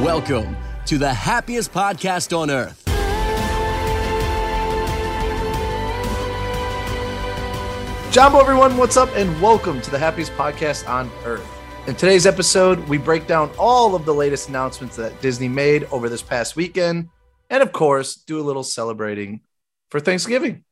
Welcome to the happiest podcast on earth. Jambo, everyone, what's up? And welcome to the happiest podcast on earth. In today's episode, we break down all of the latest announcements that Disney made over this past weekend, and of course, do a little celebrating for Thanksgiving.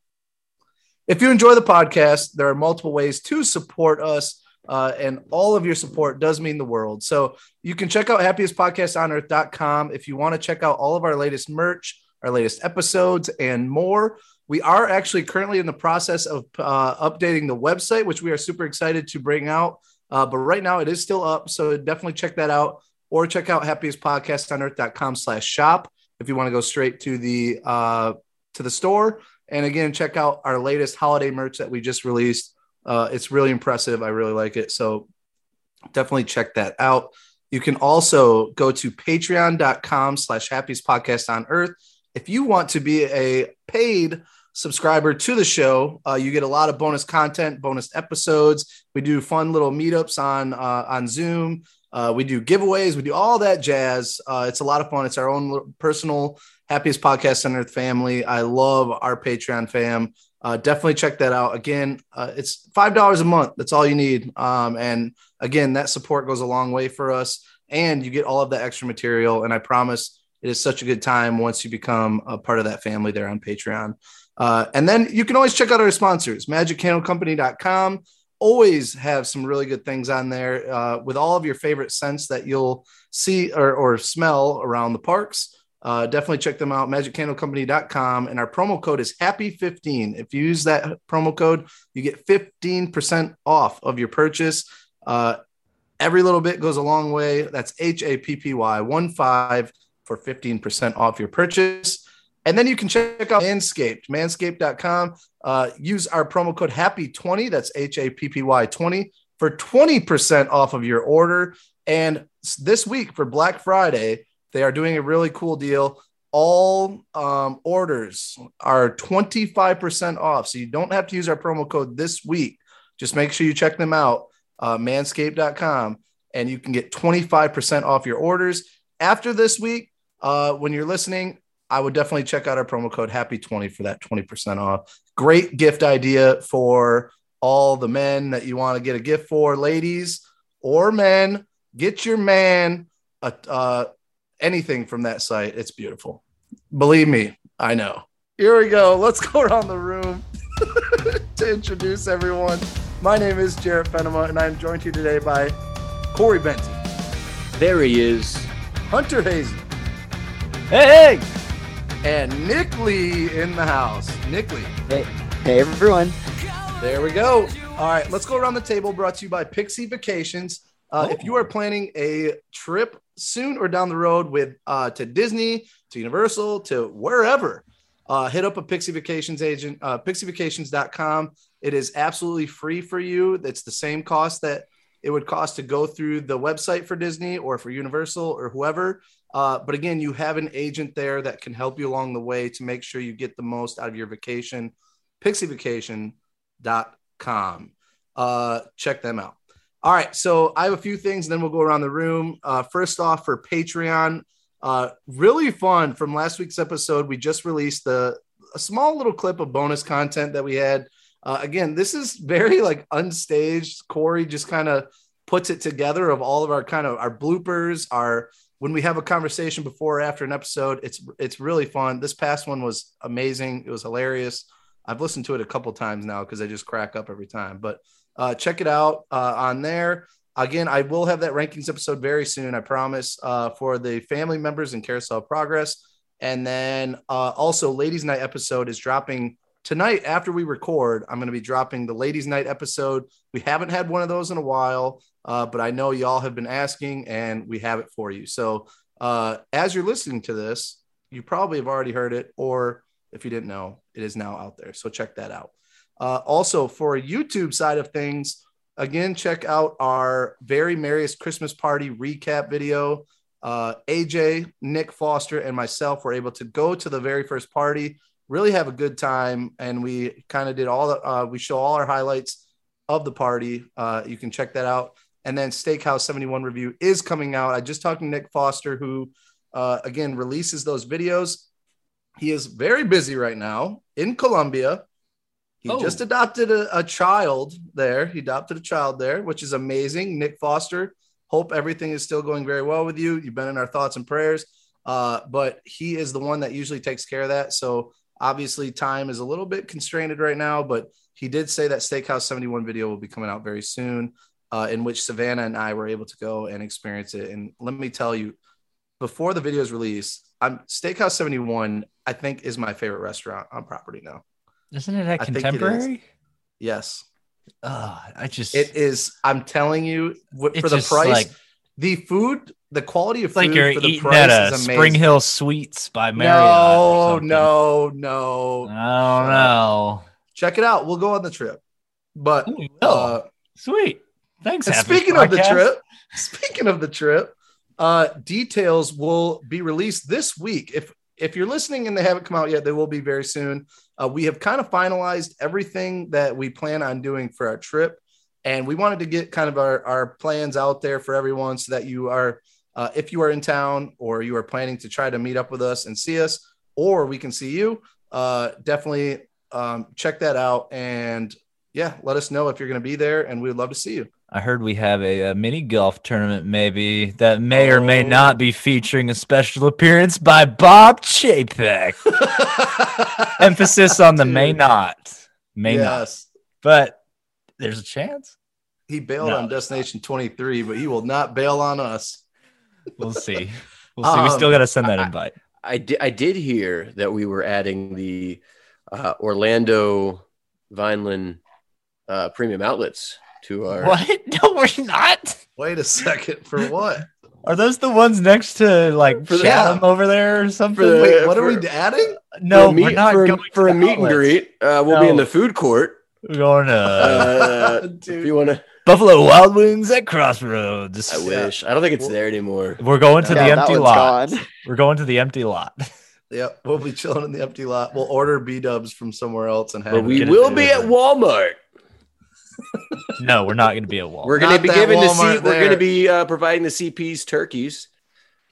If you enjoy the podcast, there are multiple ways to support us, uh, and all of your support does mean the world. So you can check out happiestpodcastonearth.com if you want to check out all of our latest merch, our latest episodes, and more. We are actually currently in the process of uh, updating the website, which we are super excited to bring out. Uh, but right now it is still up. So definitely check that out or check out happiestpodcastonearth.com slash shop if you want to go straight to the uh, to the store. And again, check out our latest holiday merch that we just released. Uh, it's really impressive. I really like it. So definitely check that out. You can also go to patreon.com slash happiest podcast on earth. If you want to be a paid subscriber to the show, uh, you get a lot of bonus content, bonus episodes. We do fun little meetups on uh, on Zoom. Uh, we do giveaways. We do all that jazz. Uh, it's a lot of fun. It's our own personal happiest podcast on earth family. I love our Patreon fam. Uh, definitely check that out. Again, uh, it's five dollars a month. That's all you need. Um, and again, that support goes a long way for us. And you get all of the extra material. And I promise it is such a good time once you become a part of that family there on Patreon. Uh, and then you can always check out our sponsors, magiccandlecompany.com. Always have some really good things on there uh, with all of your favorite scents that you'll see or, or smell around the parks. Uh, definitely check them out, magiccandlecompany.com. And our promo code is happy15. If you use that promo code, you get 15% off of your purchase. Uh, every little bit goes a long way. That's H A P P Y 1 5 for 15% off your purchase. And then you can check out Manscaped, manscaped.com. Uh, use our promo code HAPPY20, that's H A P P Y 20, for 20% off of your order. And this week for Black Friday, they are doing a really cool deal. All um, orders are 25% off. So you don't have to use our promo code this week. Just make sure you check them out, uh, manscaped.com, and you can get 25% off your orders. After this week, uh, when you're listening, I would definitely check out our promo code happy20 for that 20% off. Great gift idea for all the men that you want to get a gift for, ladies or men. Get your man a, uh, anything from that site. It's beautiful. Believe me, I know. Here we go. Let's go around the room to introduce everyone. My name is Jarrett Fenema, and I'm joined here today by Corey Benton. There he is. Hunter Hazen. Hey, hey. And Nick Lee in the house. Nick Lee. Hey, hey, everyone. There we go. All right, let's go around the table. Brought to you by Pixie Vacations. Uh, oh. If you are planning a trip soon or down the road with uh, to Disney, to Universal, to wherever, uh, hit up a Pixie Vacations agent, uh, pixievacations.com. It is absolutely free for you. It's the same cost that it would cost to go through the website for Disney or for Universal or whoever. Uh, but again, you have an agent there that can help you along the way to make sure you get the most out of your vacation. Pixievacation.com. Uh, check them out. All right. So I have a few things, and then we'll go around the room. Uh, first off, for Patreon, uh, really fun from last week's episode. We just released the a small little clip of bonus content that we had. Uh, again, this is very like unstaged. Corey just kind of puts it together of all of our kind of our bloopers, our when we have a conversation before or after an episode, it's it's really fun. This past one was amazing. It was hilarious. I've listened to it a couple times now because I just crack up every time. But uh, check it out uh, on there. Again, I will have that rankings episode very soon. I promise uh, for the family members in Carousel Progress. And then uh, also, Ladies Night episode is dropping tonight after we record. I'm going to be dropping the Ladies Night episode. We haven't had one of those in a while. Uh, but I know y'all have been asking and we have it for you. So uh, as you're listening to this, you probably have already heard it, or if you didn't know, it is now out there. So check that out. Uh, also, for a YouTube side of things, again, check out our very merriest Christmas party recap video. Uh, AJ, Nick Foster, and myself were able to go to the very first party, really have a good time, and we kind of did all the, uh, we show all our highlights of the party. Uh, you can check that out. And then Steakhouse 71 review is coming out. I just talked to Nick Foster, who uh, again releases those videos. He is very busy right now in Colombia. He Oh. just adopted a, a child there. He adopted a child there, which is amazing. Nick Foster, hope everything is still going very well with you. You've been in our thoughts and prayers. Uh, but he is the one that usually takes care of that. So obviously, time is a little bit constrained right now, but he did say that Steakhouse 71 video will be coming out very soon, uh, in which Savannah and I were able to go and experience it. And let me tell you, before the video's release, I'm Steakhouse 71, I think, is my favorite restaurant on property now. Isn't it I think it. Contemporary? Yes, Oh, I just it is. I'm telling you, for the price, like the food, the quality of it's like food you're for the eating price at a is amazing. Spring Hill Suites by Marriott. no, no, no. I don't know. Check it out. We'll go on the trip. But Oh, we will. uh, Sweet. Thanks. speaking of the trip, speaking of the trip, uh, details will be released this week. If if you're listening and they haven't come out yet, they will be very soon. Uh, we have kind of finalized everything that we plan on doing for our trip, and we wanted to get kind of our, our plans out there for everyone so that you are, uh, if you are in town or you are planning to try to meet up with us and see us, or we can see you, uh, definitely um, check that out and yeah, let us know if you're going to be there, and we'd love to see you. I heard we have a, a mini golf tournament, maybe that may or may Oh. not be featuring a special appearance by Bob Chapek. Emphasis on the may not, may not, but there's a chance. He bailed No, on Destination 23, but he will not bail on us. We'll see. We'll see. we Um, still got to send that I- invite. I did. I did hear that we were adding the uh, Orlando Vineland uh, premium outlets to our. What? No, we're not. Wait a second. For what? Are those the ones next to like For the- Chatham over there or something? The- Wait, what are we adding? no, for a meet, we're not for, going for to a meet and greet. Uh, we'll be in No. the food court. We're going to Uh, Dude. if you want to, Buffalo Wild Wings at Crossroads. I wish. I don't think it's there anymore. We're going to Yeah, the empty lot. gone. We're going to the empty lot. Yep, we'll be chilling in the empty lot. We'll order B dubs from somewhere else and have. But we will be at. Walmart. No, we're not going to be at Walmart. We're going to be that giving the Walmart C. We're going to be uh, providing the CP's turkeys.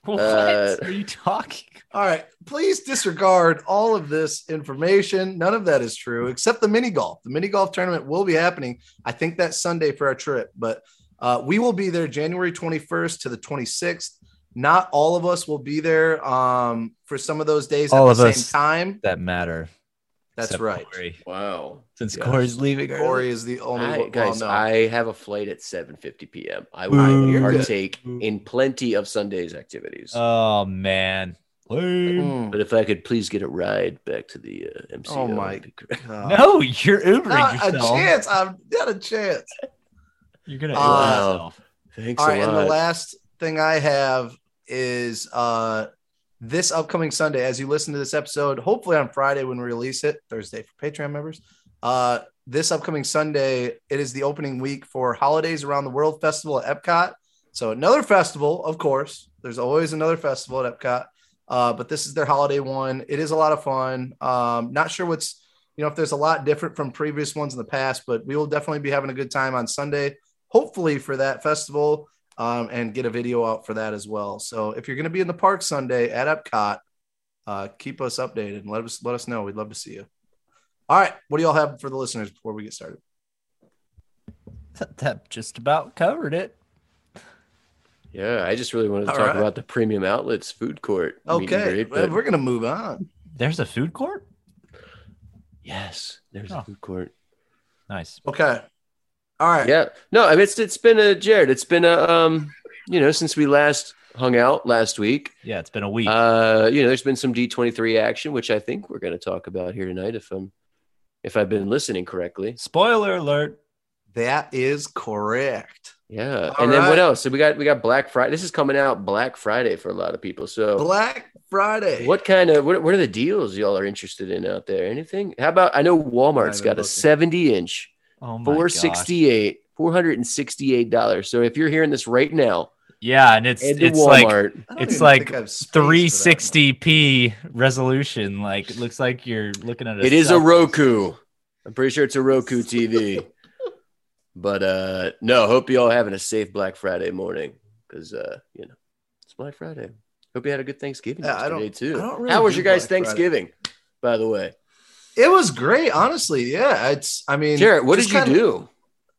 what uh, are you talking? All right, please disregard all of this information. None of that is true, except the mini golf. The mini golf tournament will be happening. I think that's Sunday for our trip, but uh, we will be there January 21st to the 26th. Not all of us will be there um, for some of those days All at of the us. same time. That matter. That's Except right. Corey. Wow. Since Yes. Corey's leaving early. Corey is the only I, one. guys, well, no. I have a flight at 7:50 p.m. I will You're partake in plenty of Sunday's activities. Oh man. Lame. Mm. but if I could please get a ride back to the uh, MCO. Oh my that'd be great. God. No, you're Ubering Not a chance. I'm not a chance. You're gonna Uh, yourself. Thanks All a right, and the last thing I have is uh this upcoming Sunday, as you listen to this episode, hopefully on Friday when we release it, Thursday for Patreon members. Uh this upcoming Sunday, it is the opening week for Holidays Around the World Festival at Epcot. So another festival, of course. There's always another festival at Epcot. Uh, but this is their holiday one. It is a lot of fun. Um, not sure what's you know if there's a lot different from previous ones in the past, but we will definitely be having a good time on Sunday, hopefully for that festival, um, and get a video out for that as well. So if you're going to be in the park Sunday at Epcot, uh, keep us updated and let us let us know. We'd love to see you. All right, what do y'all have for the listeners before we get started? That, that just about covered it. yeah, I just really wanted to All talk right. about the premium outlets food court. Okay, greet, well, but we're gonna move on. There's a food court. yes, there's Oh. a food court. Nice. Okay, all right. Yeah, no, I mean it's it's been a Jarrett. It's been a um, you know, since we last hung out last week. Yeah, it's been a week. Uh, you know, there's been some D23 action, which I think we're going to talk about here tonight. If I'm, if I've been listening correctly. Spoiler alert. That is correct. Yeah, All and then right. what else? So we got we got Black Friday. This is coming out Black Friday for a lot of people. So Black Friday. what kind of what, what are the deals y'all are interested in out there? Anything? How about I know Walmart's Not got a 70 inch, Oh my four gosh. sixty eight, four hundred and sixty eight dollars. So if you're hearing this right now, Yeah, and it's head it's like Walmart. I don't it's like think I have space for that much. 360p resolution. Like it looks like you're looking at a. it is a. Roku. I'm pretty sure it's a Roku TV. But uh no, hope you all having a safe Black Friday morning because uh you know it's Black Friday. Hope you had a good Thanksgiving Yeah, I don't- yesterday too. I don't really How was your guys' Black Friday. Thanksgiving? By the way, It was great, honestly. Yeah, it's. I mean, Jarrett, what did you kinda- do?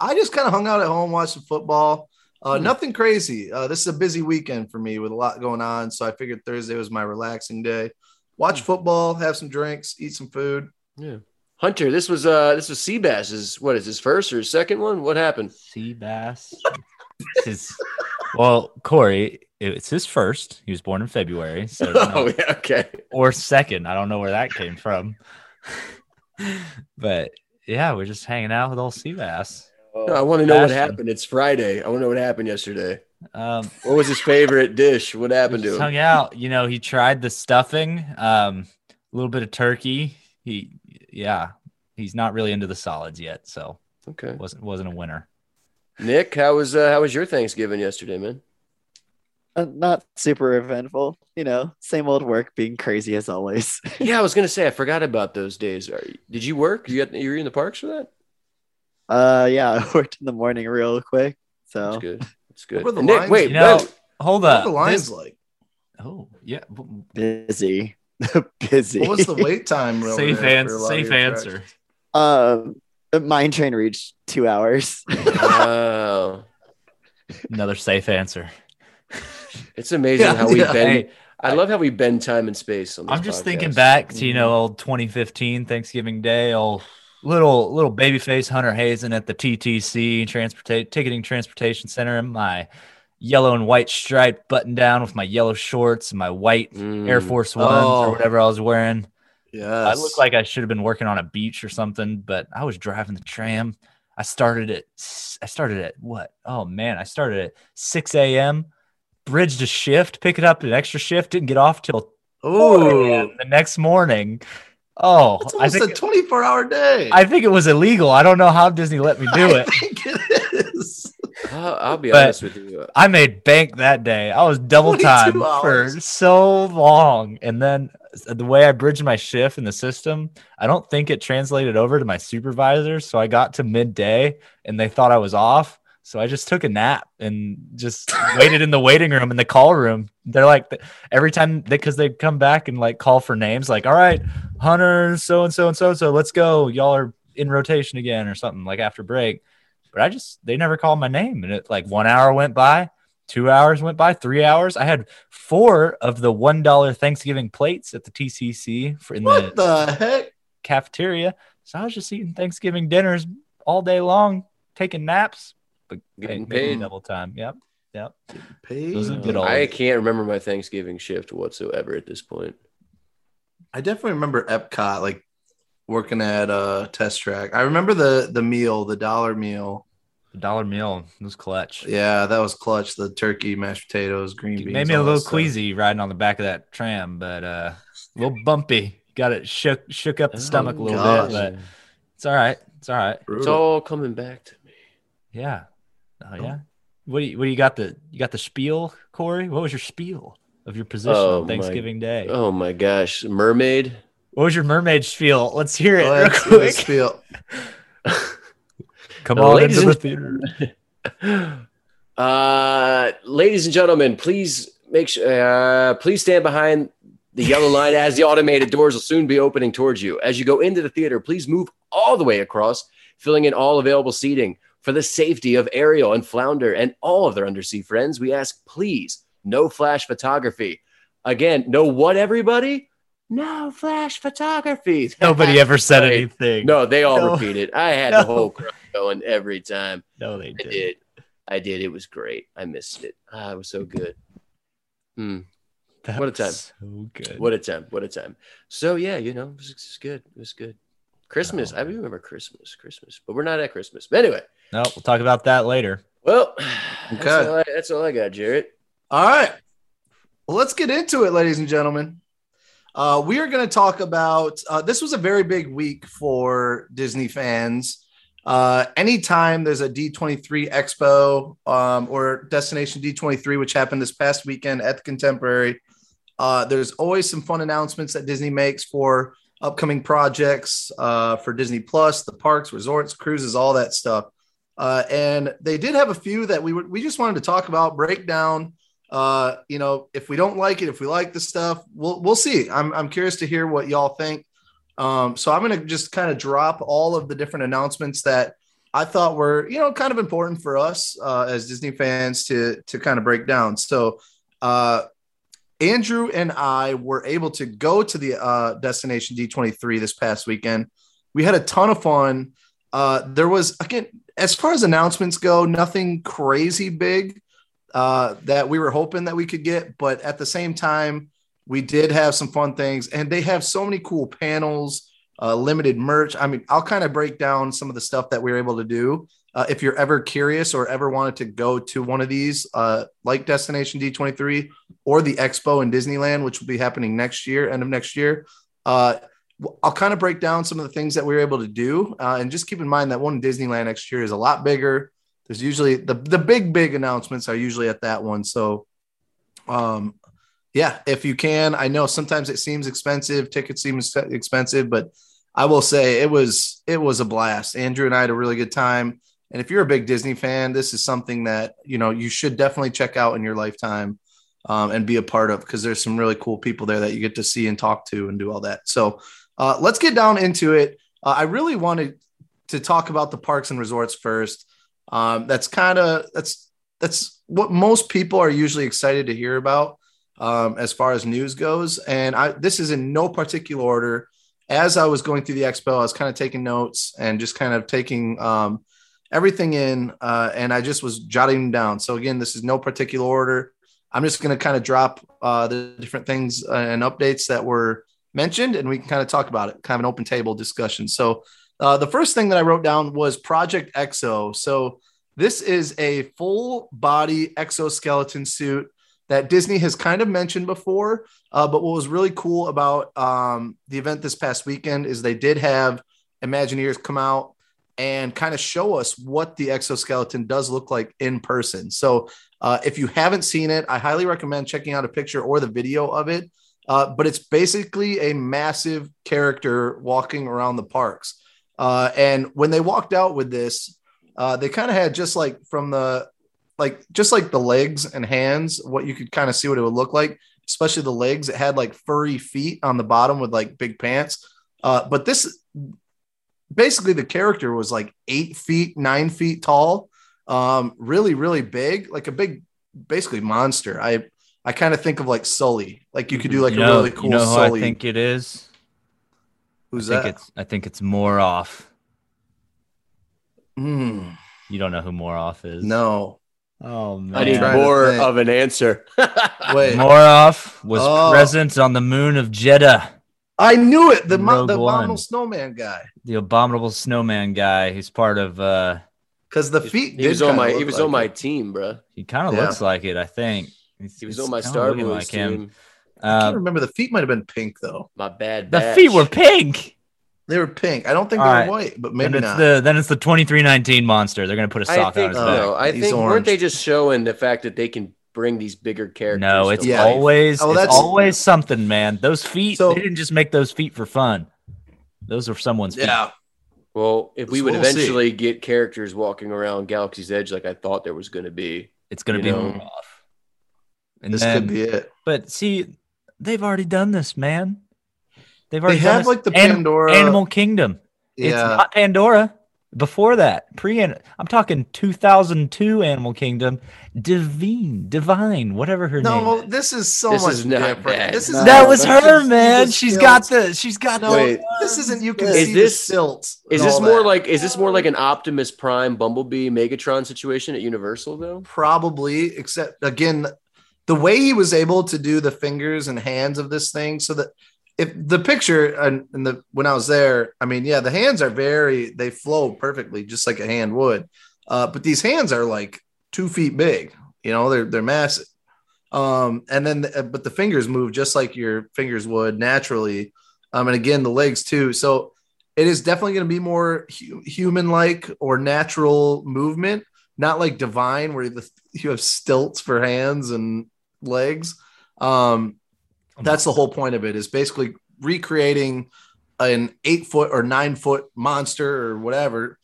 I just kind of hung out at home, watched some football. Uh, Hmm. Nothing crazy. Uh, this is a busy weekend for me with a lot going on, so I figured Thursday was my relaxing day. Watch football, have some drinks, eat some food. Yeah, Hunter, this was uh this was Seabass's what is his first or his second one? What happened? Sea bass. his, well, Corey, it's his first. He was born in February, so Oh yeah, okay. or second. I don't know where that came from. But yeah, we're just hanging out with old sea bass. No, I want to know what happened. It's Friday. I want to know what happened yesterday. Um, What was his favorite dish? What happened to him? hung out. You know, he tried the stuffing, um, a little bit of turkey. He, yeah, he's not really into the solids yet, so Okay. wasn't wasn't a winner. Nick, how was uh, how was your Thanksgiving yesterday, man? Uh, not super eventful, you know, same old work being crazy as always. Yeah, I was gonna say I forgot about those days. Are, did you work? You got you were in the parks for that? Uh, yeah, I worked in the morning real quick. That's So good. That's good. were the Nick, lines? wait, You know, wait. hold What up. were the lines This- like? oh yeah, busy, busy. What was the wait time? over safe there answer. for a Safe answer. Um, the mine train reached two hours. oh, Another safe answer. It's amazing Yeah, how we yeah. bend. Hey, I love how we bend time and space on this I'm just podcast. thinking back to you know old 2015 Thanksgiving Day, old little little babyface Hunter Hazen at the TTC transportation ticketing transportation center in my yellow and white striped button down with my yellow shorts and my white Mm. Air Force Ones Oh. or whatever I was wearing. Yes. I looked like I should have been working on a beach or something, but I was driving the tram. I started at I started at what? Oh man, I started at 6 a.m. Bridged a shift, picked it up an extra shift, didn't get off till 4 Ooh, the next morning. Oh, it's I almost think a 24 hour day. I think it was illegal. I don't know how Disney let me do I it. think it is. I'll, I'll be But- honest with you. I made bank that day. I was double 22 time for so long. And then the way I bridged my shift in the system, I don't think it translated over to my supervisors. So I got to midday and they thought I was off. So I just took a nap and just waited in the waiting room in the call room. They're like, every time because they, would come back and like call for names, like, all right, Hunter, so and so and so and so, let's go. Y'all are in rotation again or something like after break. But I just, they never called my name. And it like one hour went by, two hours went by, three hours. I had four of the $1 Thanksgiving plates at the TTC for in What the the heck? cafeteria. So I was just eating Thanksgiving dinners all day long, taking naps, but Getting making paid. double time. Yep. Yep. Paid? Those are good old- I can't remember my Thanksgiving shift whatsoever at this point. I definitely remember Epcot, like working at a test track. I remember the the meal, the dollar meal. The dollar meal it was clutch. Yeah, that was clutch. The turkey, mashed potatoes, green It beans. made me a all that little stuff. queasy riding on the back of that tram, but uh, a little bumpy. Got it shook shook up the Oh, stomach a little gosh. bit, but it's all right. It's all right. It's all coming back to me. Yeah. Oh yeah. What do you what do you got the you got the spiel, Corey? What was your spiel of your position Oh, on my- Thanksgiving Day? Oh my gosh, mermaid. What was your mermaid spiel? Let's hear it real ahead, see the quick. spiel. Come on ladies into the theater. Uh, ladies and gentlemen, please make sure, uh, please stand behind the yellow line as the automated doors will soon be opening towards you. As you go into the theater, please move all the way across, filling in all available seating. For the safety of Ariel and Flounder and all of their undersea friends, we ask please no flash photography. Again, no what everybody? No flash photography. Nobody ever said Right. anything. No, they all No. repeat it. I had No. the whole crowd going every time. no, they I did. did. I did. It was great. I missed it. Ah, it was so good. Hmm. That What a time. So good. What a time. What a time. So yeah, you know, it was, it was good. It was good. Christmas. I remember Christmas. Christmas. But we're not at Christmas. But anyway, No, we'll talk about that later. well, that's, Okay. all I, that's all I got, Jarrett. All right. Well, let's get into it, ladies and gentlemen. Uh, we are going to talk about uh, this was a very big week for Disney fans. Uh, anytime there's a D23 Expo um, or Destination D23, which happened this past weekend at the Contemporary, uh, there's always some fun announcements that Disney makes for upcoming projects uh, for Disney Plus, the parks, resorts, cruises, all that stuff. Uh, and they did have a few that we we just wanted to talk about, break down. Uh, you know, if we don't like it, if we like the stuff, we'll we'll see. I'm I'm curious to hear what y'all think. Um, so I'm gonna just kind of drop all of the different announcements that I thought were you know kind of important for us uh, as Disney fans to to kind of break down. So uh, Andrew and I were able to go to the uh, Destination D23 this past weekend. We had a ton of fun. Uh, there was again, as far as announcements go, nothing crazy big uh, that we were hoping that we could get, but at the same time, we did have some fun things, and they have so many cool panels, uh, limited merch. I mean, I'll kind of break down some of the stuff that we were able to do. Uh, if you're ever curious or ever wanted to go to one of these, uh, like Destination D23 or the Expo in Disneyland, which will be happening next year, end of next year, uh, I'll kind of break down some of the things that we were able to do. Uh, and just keep in mind that one Disneyland next year is a lot bigger. There's usually the, the big, big announcements are usually at that one. So, um, yeah, if you can, I know sometimes it seems expensive, tickets seem expensive, but I will say it was it was a blast. Andrew and I had a really good time. And if you're a big Disney fan, this is something that you know you should definitely check out in your lifetime um, and be a part of because there's some really cool people there that you get to see and talk to and do all that. So uh, let's get down into it. Uh, I really wanted to talk about the parks and resorts first. Um, that's kind of that's that's what most people are usually excited to hear about um, as far as news goes. And I this is in no particular order. As I was going through the expo, I was kind of taking notes and just kind of taking um, everything in, uh, and I just was jotting them down. So again, this is no particular order. I'm just going to kind of drop uh, the different things and updates that were mentioned, and we can kind of talk about it, kind of an open table discussion. So uh, the first thing that I wrote down was Project Exo. So this is a full body exoskeleton suit that Disney has kind of mentioned before. Uh, but what was really cool about um, the event this past weekend is they did have Imagineers come out and kind of show us what the exoskeleton does look like in person. So, uh, if you haven't seen it, I highly recommend checking out a picture or the video of it. Uh, but it's basically a massive character walking around the parks. Uh, and when they walked out with this, uh, they kind of had just like from the like just like the legs and hands, what you could kind of see what it would look like, especially the legs. It had like furry feet on the bottom with like big pants. Uh, but this basically the character was like eight feet, nine feet tall, um, really, really big, like a big, basically monster. I I kind of think of like Sully, like you could do like you a know, really cool you know who Sully. I think it is. Who's I think that? it's I think it's Moroff. Hmm, You don't know who Moroff is? no, Oh man. I need more of an answer. wait. Moroff was Oh. present on the moon of Jedha. I knew it. The mo- the abominable snowman guy, The abominable snowman guy. He's part of uh because the feet. he did was on my he was like on my team, bro. he kind of Yeah. looks like it, I think. He's, He was on my kinda Star looking Wars like him. team. I can't Uh, remember. The feet might have been pink though. My bad. the feet were pink. They were pink. I don't think All they right. were white, but Then maybe it's not. the then it's the 2319 monster. They're gonna put a sock on his uh, back. no. I He's think orange. weren't they just showing the fact that they can bring these bigger characters? No, it's to Yeah. always Oh, it's that's- always something, man. Those feet, So- they didn't just make those feet for fun. Those are someone's feet. yeah. Well, if we would we'll see. eventually get characters walking around Galaxy's Edge like I thought there was going to be, It's gonna be know, Moroff. And This then, could be it. but see, they've already done this, man. They've already done have like the Anim- Pandora. Animal Kingdom. It's Yeah. not Pandora. Before that, pre I'm talking 2002 Animal Kingdom, Divine, Divine, whatever her name. No, this is so This much is not different. bad. This is No, that was her, just- man. the She's got the. She's got No, the. Wait. this isn't. You can Is see this- the silts. is this more that. like is this more like an Optimus Prime Bumblebee Megatron situation at Universal though? probably? Except again, the way he was able to do the fingers and hands of this thing, so that if the picture and, and the when I was there, I mean, yeah, the hands are very they flow perfectly, just like a hand would. Uh, but these hands are like two feet big. You know, they're they're massive. Um, and then uh, but the fingers move just like your fingers would naturally. Um, and again, the legs too. So it is definitely going to be more hu- human-like or natural movement, not like divine where the, you have stilts for hands and legs. Um, that's the whole point of it is basically recreating an eight foot or nine foot monster or whatever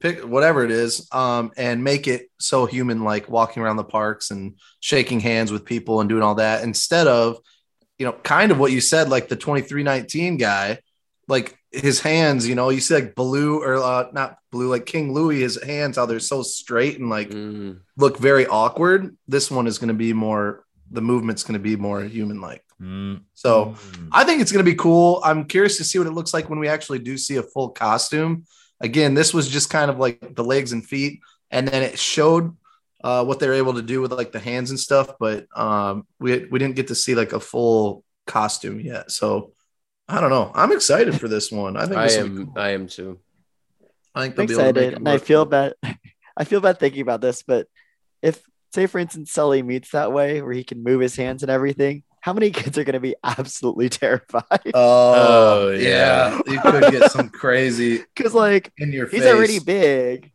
pick whatever it is, um, and make it so human like walking around the parks and shaking hands with people and doing all that instead of, you know, kind of what you said, like the 2319 guy, like his hands, you know, you see like blue or uh, not blue, like King Louie, his hands, how they're so straight and like Mm. look very awkward. This one is going to be more, the movement's going to be more human like. Mm. So Mm. I think it's going to be cool. I'm curious to see what it looks like when we actually do see a full costume. Again, this was just kind of like the legs and feet, and then it showed uh, what they're able to do with like the hands and stuff. But um, we we didn't get to see like a full costume yet. So I don't know. I'm excited for this one. I think I this will be am. cool. I am too. I think I'm they'll be able to make excited, it and I feel bad. I feel bad thinking about this, but if, say, for instance, Sully meets that way where he can move his hands and everything, how many kids are going to be absolutely terrified? Oh, Oh, yeah. you could get some crazy Because like in your he's face. already big,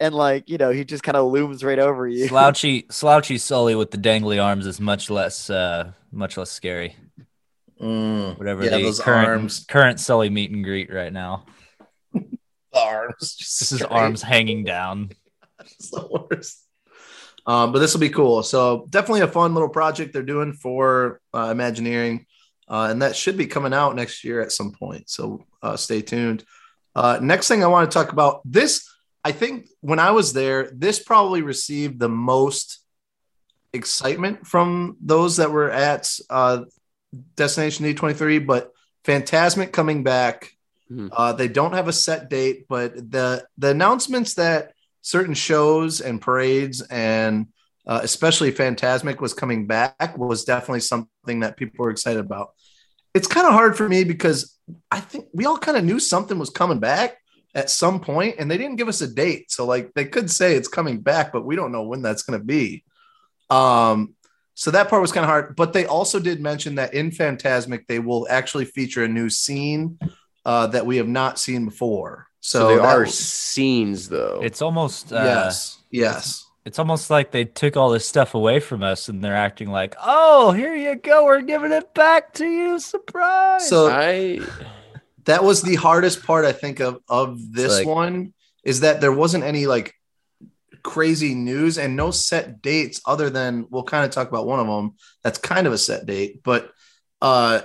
and like you know he just kind of looms right over you. Slouchy, slouchy Sully with the dangly arms is much less, uh, much less scary. Mm, Whatever yeah, the those current arms, current Sully meet and greet right now. arms, just This is arms hanging down. It's the worst. Um, but this will be cool. So definitely a fun little project they're doing for uh, Imagineering, uh, and that should be coming out next year at some point. So uh, stay tuned. Uh, next thing I want to talk about this. I think when I was there, this probably received the most excitement from those that were at uh, Destination D23. But Fantasmic coming back. Hmm. Uh, they don't have a set date, but the the announcements that certain shows and parades and uh, especially Fantasmic was coming back was definitely something that people were excited about. It's kind of hard for me because I think we all kind of knew something was coming back at some point and they didn't give us a date. So like they could say it's coming back, but we don't know when that's going to be. Um, so that part was kind of hard, but they also did mention that in Fantasmic they will actually feature a new scene uh, that we have not seen before. So, So, there are was- scenes though. It's almost, uh, yes, yes. it's almost like they took all this stuff away from us and they're acting like, oh, here you go, we're giving it back to you, surprise. So I that was the hardest part I think of of this like- one is that there wasn't any like crazy news and no set dates other than we'll kind of talk about one of them that's kind of a set date but uh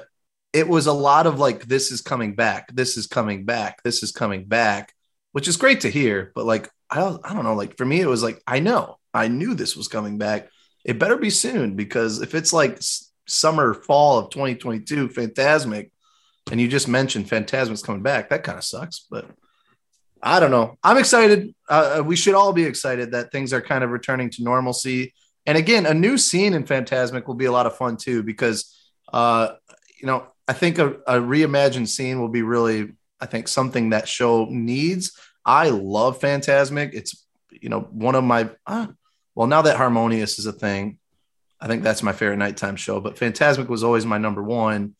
it was a lot of like this is coming back this is coming back this is coming back which is great to hear but like I don't, I don't know like for me it was like I know I knew this was coming back it better be soon because if it's like summer fall of 2022 fantasmic and you just mentioned Fantasmic's coming back. That kind of sucks, but I don't know. I'm excited. Uh, we should all be excited that things are kind of returning to normalcy. And again, a new scene in Fantasmic will be a lot of fun too, because uh, you know I think a, a reimagined scene will be really, I think, something that show needs. I love Fantasmic. It's you know one of my uh, well now that Harmonious is a thing, I think that's my favorite nighttime show. But Fantasmic was always my number one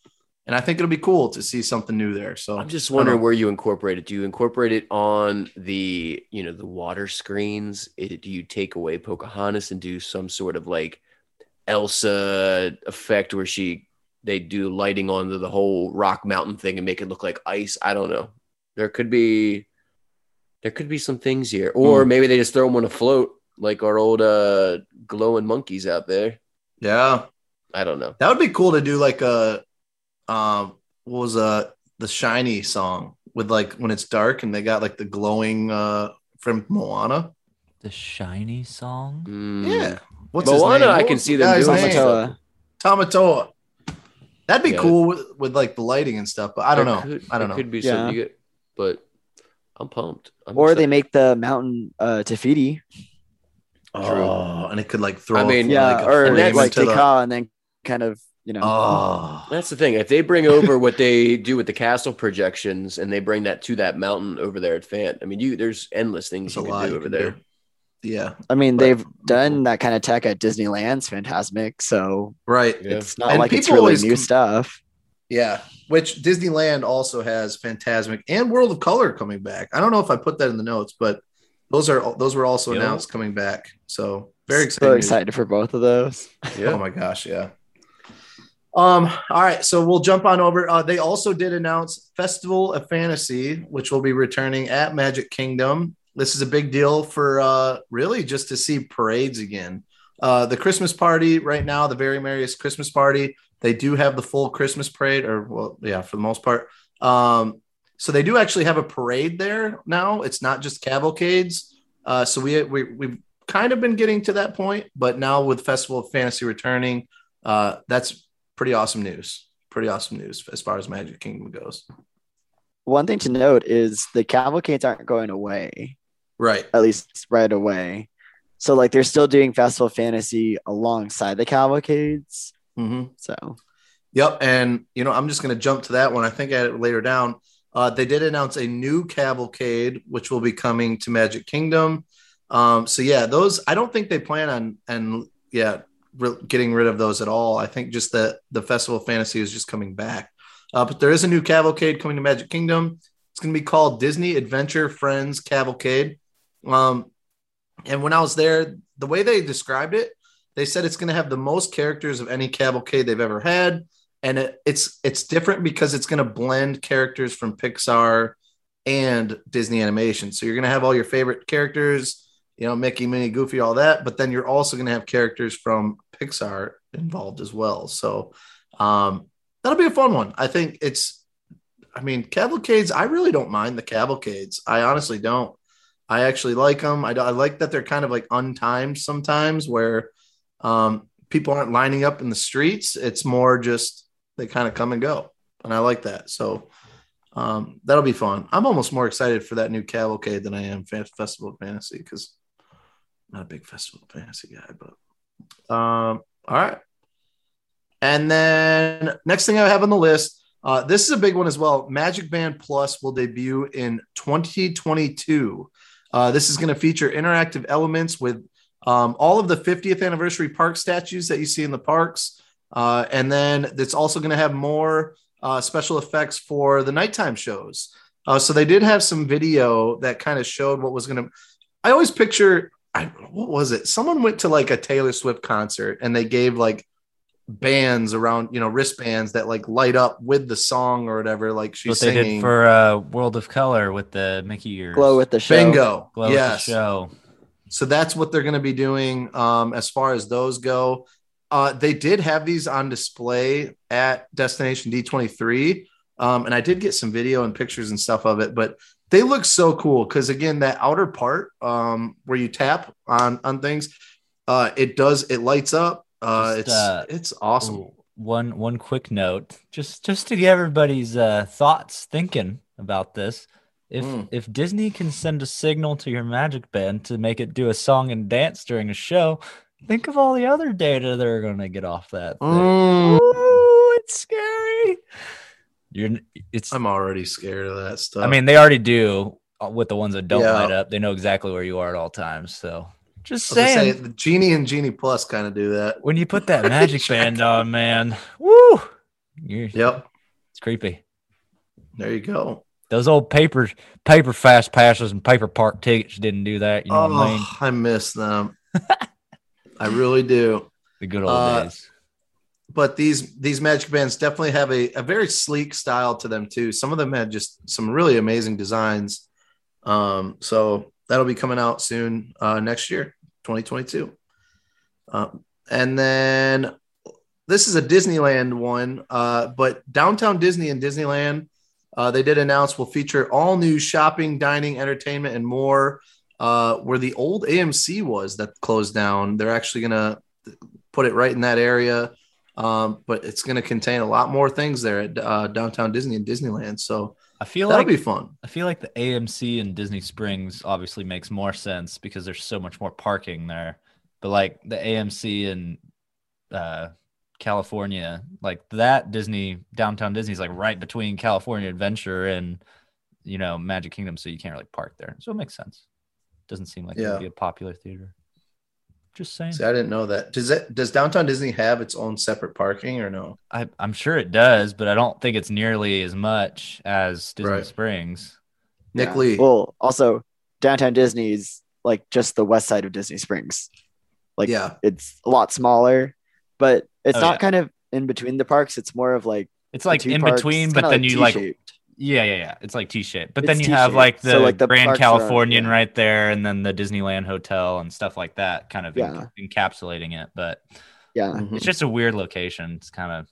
and I think it'll be cool to see something new there. So I'm just wondering where you incorporate it. Do you incorporate it on the, you know, the water screens? It, do you take away Pocahontas and do some sort of like Elsa effect where she they do lighting onto the whole rock mountain thing and make it look like ice? I don't know. There could be there could be some things here. Or Hmm. maybe they just throw them on a float like our old uh glowing monkeys out there. yeah, I don't know. that would be cool to do like a um what was uh the shiny song with like when it's dark and they got like the glowing uh from Moana. the shiny song. Mm. Yeah. What's his Moana, name? I can see the them guy's doing name? stuff. Tamatoa. Tamatoa. That'd be Yeah. cool with, with like the lighting and stuff, but I don't There know. could- I don't there know. Could be Yeah. something you get, but I'm pumped. I'm Or they make the mountain uh, Te Fiti. Oh, and it could like throw. I mean, a- Yeah, like a or flame that's- like into the- and then kind of you know. Oh, That's the thing. If they bring over what they do with the castle projections and they bring that to that mountain over there at Fant, I mean, you there's endless things there's a you can do over there. do. Yeah, I mean, Right. they've done that kind of tech at Disneyland's Fantasmic, so right. Yeah. it's not And like it's really new com- stuff. Yeah, which Disneyland also has Fantasmic and World of Color coming back. I don't know if I put that in the notes, but those are those were also Yeah. announced coming back. So very So exciting. excited for both of those. Oh my gosh, yeah. Um, all right, so we'll jump on over. Uh, they also did announce Festival of Fantasy, which will be returning at Magic Kingdom this is a big deal for uh, really just to see parades again. Uh, the Christmas party right now, the very merriest Christmas party, they do have the full Christmas parade, or well, yeah, for the most part. Um, so they do actually have a parade there now. It's not just cavalcades. Uh, so we, we we've kind of been getting to that point, but now with Festival of Fantasy returning, uh, that's pretty awesome news. Pretty awesome news as far as Magic Kingdom goes. One thing to note is the cavalcades aren't going away, Right. at least right away. So like they're still doing Festival Fantasy alongside the cavalcades. Mm-hmm. So Yep. And, you know, I'm just going to jump to that one. I think I had it later down. Uh, they did announce a new cavalcade, which will be coming to Magic Kingdom. Um, so, yeah, those, I don't think they plan on, and yeah, re- getting rid of those at all. I think just that the Festival Fantasy is just coming back. Uh, but there is a new cavalcade coming to Magic Kingdom. It's going to be called Disney Adventure Friends Cavalcade. Um, and when I was there, the way they described it, they said it's going to have the most characters of any cavalcade they've ever had and it, it's it's different because it's going to blend characters from Pixar and Disney animation. So you're going to have all your favorite characters, you know, Mickey, Minnie, Goofy, all that, but then you're also going to have characters from Pixar involved as well. So um, that'll be a fun one. I think it's, I mean, cavalcades. I really don't mind the cavalcades. I honestly don't. I actually like them. I, I like that they're kind of like untimed sometimes, where um, people aren't lining up in the streets. It's more just they kind of come and go, and I like that. So um, that'll be fun. I'm almost more excited for that new cavalcade than I am Festival of Fantasy because I'm not a big Festival of Fantasy guy. But um, all right, and then next thing I have on the list. Uh, this is a big one as well. Magic Band Plus will debut in 2022. Uh, this is going to feature interactive elements with um, all of the 50th anniversary park statues that you see in the parks. Uh, and then it's also going to have more uh, special effects for the nighttime shows. Uh, so they did have some video that kind of showed what was going to. I always picture, I, what was it? Someone went to like a Taylor Swift concert and they gave like bands around, you know, wristbands that like light up with the song or whatever. Like she's what they singing. did for uh, World of Color with the Mickey ears. glow with the show. Bingo. Glow yes. with the show. So that's what they're going to be doing um, as far as those go. Uh, they did have these on display at Destination D23. Um, and I did get some video and pictures and stuff of it, but they look so cool because again, that outer part um, where you tap on on things, uh, it does it lights up. Uh, Just, it's uh, it's awesome. One one quick note, just just to get everybody's uh, thoughts thinking about this. If Mm. if Disney can send a signal to your Magic Band to make it do a song and dance during a show, think of all the other data they're gonna get off that. Mm, Ooh, it's scary. You're it's. I'm already scared of that stuff. I mean, they already do uh, with the ones that don't Yeah. light up. They know exactly where you are at all times. So just I saying, say, the Genie and Genie Plus kind of do that. when you put that Magic Band on, man, woo, you're, Yep, it's creepy. there you go. Those old paper paper fast passes and paper park tickets didn't do that. You know oh, what I mean? I miss them. I really do. The good old uh, days. but these these magic bands definitely have a, a very sleek style to them too some of them had just some really amazing designs um so that'll be coming out soon uh next year 2022 um, and then this is a disneyland one uh but downtown disney and disneyland uh, they did announce will feature all new shopping dining entertainment and more uh where the old amc was that closed down they're actually gonna put it right in that area um, but it's going to contain a lot more things there at uh, downtown Disney and Disneyland. So I feel that'll like be fun. I feel like the AMC in Disney Springs obviously makes more sense because there's so much more parking there. But like the AMC in uh, California, like that Disney downtown Disney is like right between California Adventure and you know Magic Kingdom, so you can't really park there. So it makes sense. Doesn't seem like it'd be a popular theater. Just saying. See, I didn't know that. Does it? Does downtown Disney have its own separate parking or no? I, I'm sure it does, but I don't think it's nearly as much as Disney Right. Springs. Nick Yeah. Lee. Well, also downtown Disney's like just the west side of Disney Springs. Like yeah, it's a lot smaller, but it's Oh, not yeah. kind of in between the parks. It's more of like It's like in parks. between, but kinda then you like T-shaped. Yeah, yeah, yeah. It's like T-shaped, but It's then you have T-shaped. like the, So, like, the Grand parks are- Californian yeah. right there, and then the Disneyland Hotel and stuff like that, kind of Yeah. en- encapsulating it. But Yeah. Mhm. it's just a weird location. It's kind of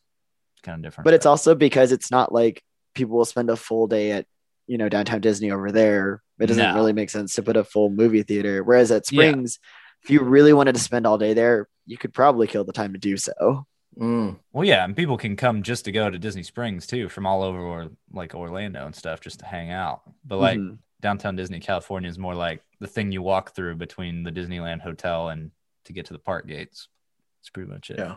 kind of different. But it's also because it's not like people will spend a full day at, you know, downtown Disney over there. It doesn't No. really make sense to put a full movie theater. Whereas at Yeah. Springs, if you really wanted to spend all day there, you could probably kill the time to do so. Mm. well, yeah, and people can come just to go to Disney Springs too, from all over, or like Orlando and stuff, just to hang out. But like Mhm. downtown Disney, California is more like the thing you walk through between the Disneyland Hotel and to get to the park gates. That's pretty much it. Yeah.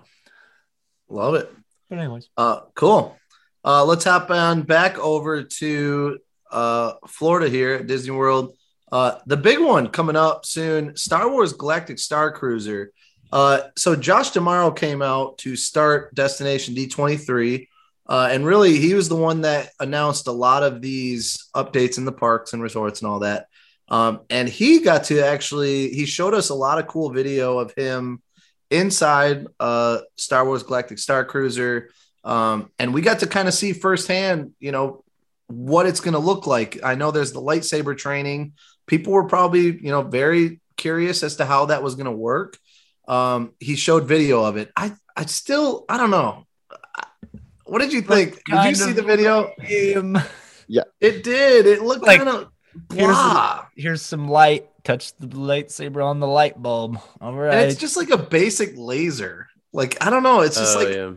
Love it. But anyways, Uh, cool. Uh, let's hop on back over to uh, Florida here at Disney World. Uh, the big one coming up soon Star Wars Galactic Star Cruiser. Uh, so Josh D'Amaro came out to start Destination D23. Uh, and really, he was the one that announced a lot of these updates in the parks and resorts and all that. Um, and he got to actually, he showed us a lot of cool video of him inside uh, Star Wars Galactic Star Cruiser. Um, and we got to kind of see firsthand, you know, what it's going to look like. I know there's the lightsaber training. People were probably, you know, very curious as to how that was going to work. Um, he showed video of it. I, I still, I don't know. What did you think? Did you see the video? um, yeah, It did. It looked Like, kind of here's the- blah. here's some light. Touch the lightsaber on the light bulb. All right, And it's just like a basic laser. Like I don't know. It's just Oh, like yeah.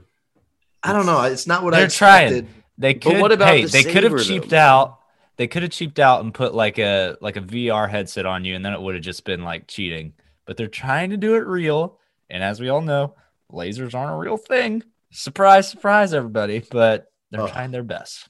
I don't know. It's not what I They're trying. expected. They But could. what about hey, the they could have saber, cheaped though? out. They could have cheaped out and put like a like a VR headset on you, and then it would have just been like cheating. But they're trying to do it real, and as we all know, lasers aren't a real thing. Surprise, surprise, everybody! But they're Oh. trying their best.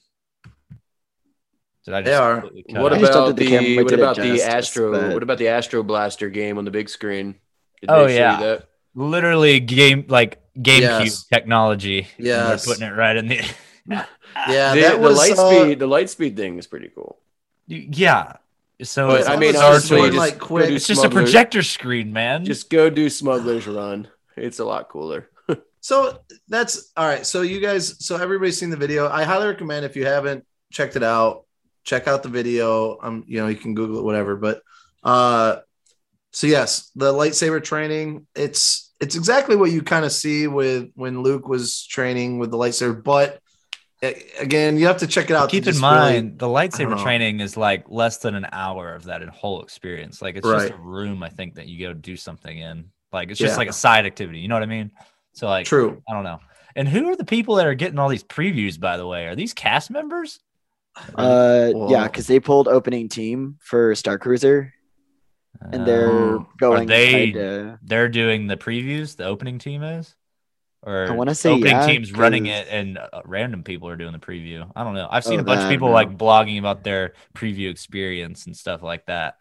Did I just They are. What out? Just about the the, what did it about the Astro? but- What about the Astro Blaster game on the big screen? Did Oh, yeah. literally game like GameCube Yes. technology? Yeah, they're putting it right in the. Yeah, the, that the was light uh, speed. The light speed thing is pretty cool. yeah. So But it's, I mean, it's honestly, doing, just like, go quick- do it's just a projector screen, man. Just go do Smuggler's Run. It's a lot cooler. So that's all right. So you guys, so everybody's seen the video. I highly recommend if you haven't checked it out, check out the video. Um, you know, you can Google it, whatever. But uh, so yes, the lightsaber training. It's it's exactly what you kind of see with when Luke was training with the lightsaber. But a- again, you have to check it out. Keep in just really- mind, the lightsaber training is like less than an hour of that in whole experience. Like it's just a room, I think, that you go do something in. Like it's just Yeah. like a side activity. You know what I mean? So like, true. I don't know. And who are the people that are getting all these previews? By the way, are these cast members? Uh, Whoa. yeah, because they pulled opening team for Star Cruiser, and they're Oh. going. they- kinda- They're doing the previews. The opening team is, or I wanna say opening yeah, team's running it, and uh, random people are doing the preview. I don't know. I've seen Oh, a bunch of people no. like blogging about their preview experience and stuff like that.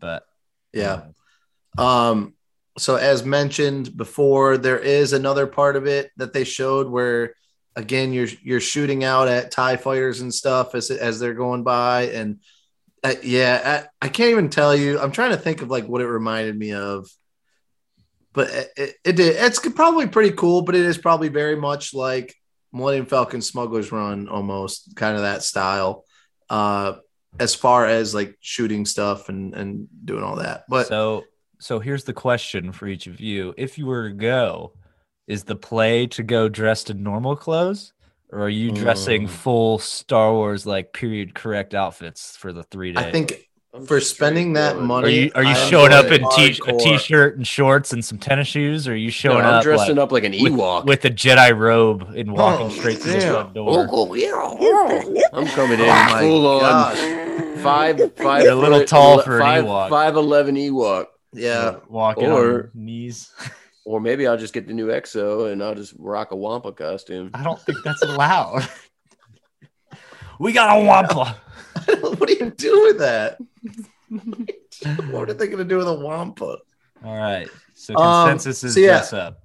But Yeah. Um, so as mentioned before, there is another part of it that they showed where again you're you're shooting out at TIE fighters and stuff as as they're going by. And uh, yeah, I, I can't even tell you. I'm trying to think of like what it reminded me of. But it, it, it did it's probably pretty cool, but it is probably very much like Millennium Falcon Smuggler's Run almost kind of that style. Uh as far as like shooting stuff and and doing all that. But so so here's the question for each of you. If you were to go, is the play to go dressed in normal clothes? Or are you dressing Mm. full Star Wars like period correct outfits for the three days? I think I'm For spending that going. money- Are you are you showing up in t- a hardcore. t-shirt and shorts and some tennis shoes? Or are you No, showing I'm up dressing like, up like an Ewok. with a Jedi robe and oh, walking Oh, straight to the damn. front door? Oh, I'm coming in Oh my full on gosh. five five. You're a little tall ele- for an Ewok. Five eleven Ewok. Yeah. walking Or- on knees. Or maybe I'll just get the new EXO and I'll just rock a Wampa costume. I don't think that's allowed. we got a wampa. what do you do with that? what are they going to do with a wampa? All right. So Um, consensus is so yeah. dress up.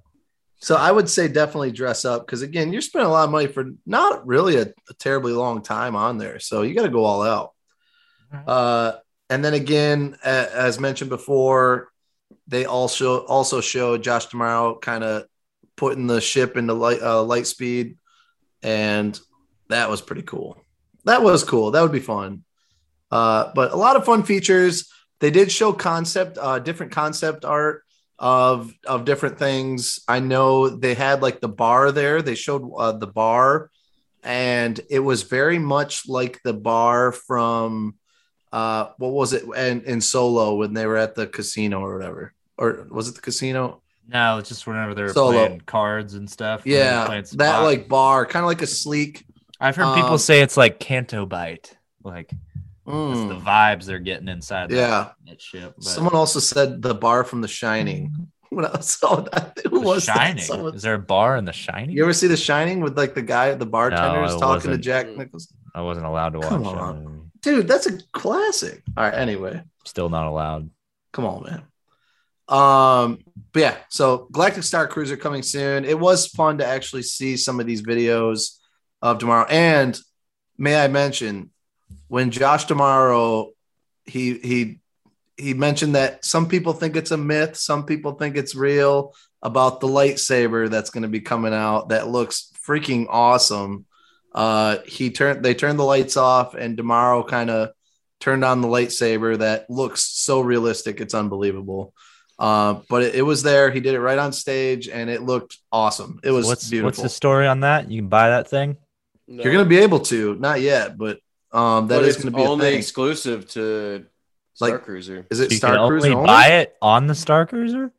So I would say definitely dress up because again, you're spending a lot of money for not really a, a terribly long time on there. So you got to go all out. Uh, and then again, a- as mentioned before, they also also showed Josh D'Amaro kind of putting the ship into light uh, light speed, and that was pretty cool. That was cool. That would be fun. Uh, but a lot of fun features. They did show concept, uh, different concept art of of different things. I know they had like the bar there. They showed uh, the bar, and it was very much like the bar from uh, what was it? And in Solo when they were at the casino or whatever, or was it the casino? No, it's just whenever they're Solo. playing cards and stuff. Yeah, that like bar, kind of like a sleek. I've heard people um, say it's like Canto Bight, like mm, the vibes they're getting inside. Yeah. that ship. But Someone also said the bar from The Shining. When I saw that, who The was that? Shining. Someone- Is there a bar in The Shining? You ever see The Shining with like the guy, at the bartender, is talking to. Jack Nicholson? I wasn't allowed to watch Come that on. movie. Dude, that's a classic. All right. Anyway, Still not allowed. come on, man. Um, but yeah, so Galactic Star Cruiser coming soon. It was fun to actually see some of these videos of D'Amaro. And may I mention when Josh D'Amaro he he he mentioned that some people think it's a myth, some people think it's real about the lightsaber that's going to be coming out that looks freaking awesome. Uh, he turned they turned the lights off, and D'Amaro kind of turned on the lightsaber that looks so realistic, it's unbelievable. Uh, but it, it was there. He did it right on stage, and it looked awesome. It was what's beautiful. what's the story on that? You can buy that thing. No. You're gonna be able to, not yet, but um, that But is going to be a only thing. exclusive to Star Like- Cruiser. Is it you Star can Cruiser only only? buy it on the Star Cruiser.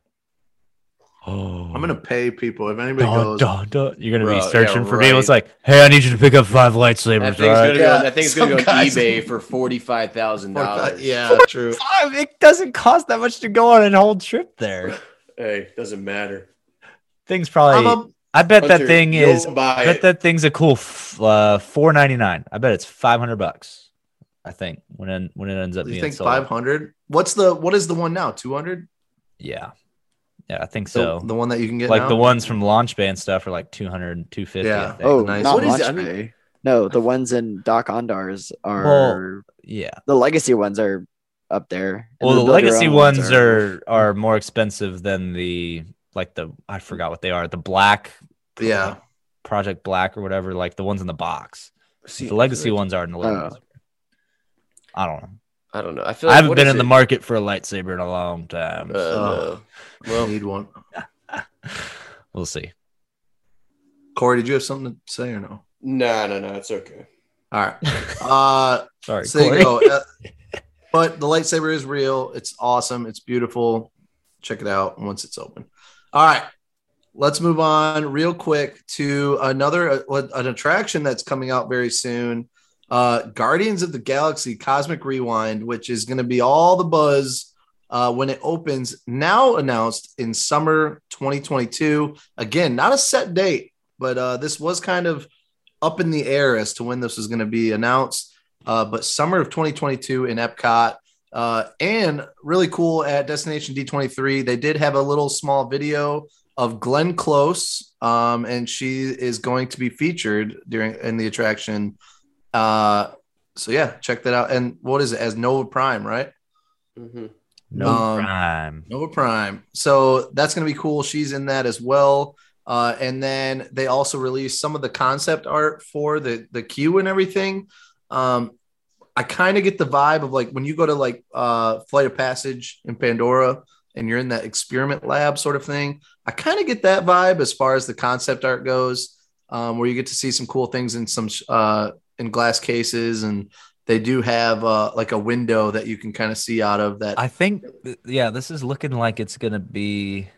Oh, I'm gonna pay people if anybody Dun, goes. dun, dun. You're gonna Bro, be searching yeah, for people. It's like, hey, I need you to pick up five lightsabers. That thing's right? gonna Yeah, go. That thing's gonna go on guys- eBay for forty five thousand dollars. Yeah, true. It doesn't cost that much to go on an whole trip there. Hey, doesn't matter. Thing's probably. I'm a, I bet that thing is. I bet it. that thing's a cool f- uh, four ninety nine. I bet it's five hundred bucks. I think when it, when it ends up you being think sold. 500? What's the what is the one now? 200? Yeah, yeah, I think so. the one that you can get like now? the ones from Launch Bay and stuff are like 200 250 Yeah. Oh, nice. not What is Launch it? I mean- Bay. No, the ones in Dok-Ondar's are Well, yeah the legacy ones are up there. well the Build Your legacy Own ones are are more expensive than the like the i forgot what they are the black Yeah. project black or whatever like the ones in the box See, the legacy like- ones are in the legacy. i don't know I don't know. I feel. Like, I haven't been is in the market for a lightsaber in a long time Uh, so no. Well, need one. we'll see Corey, did you have something to say or no? No, no, no. It's okay. All right. Uh, sorry so there you Corey. go. Uh, but the lightsaber is real. It's awesome. It's beautiful. Check it out once it's open. All right. Let's move on real quick to another uh, an attraction that's coming out very soon. Uh, Guardians of the Galaxy Cosmic Rewind, which is going to be all the buzz uh, when it opens. Now announced in summer 2022. Again, not a set date, but uh, this was kind of up in the air as to when this was going to be announced. Uh, but summer of 2022 in Epcot. Uh, and really cool at Destination D23, they did have a little small video of Glenn Close, um, and she is going to be featured during in the attraction. Uh, so yeah, check that out. And what is it as Nova Prime, right? hmm no Um, prime Nova Prime. So that's going to be cool. She's in that as well. Uh, and then they also released some of the concept art for the the queue and everything. Um, I kind of get the vibe of like when you go to like uh, Flight of Passage in Pandora and you're in that experiment lab sort of thing. I kind of get that vibe as far as the concept art goes, um, where you get to see some cool things in some uh, in glass cases and they do have uh, like a window that you can kind of see out of that I think, yeah, this is looking like it's gonna be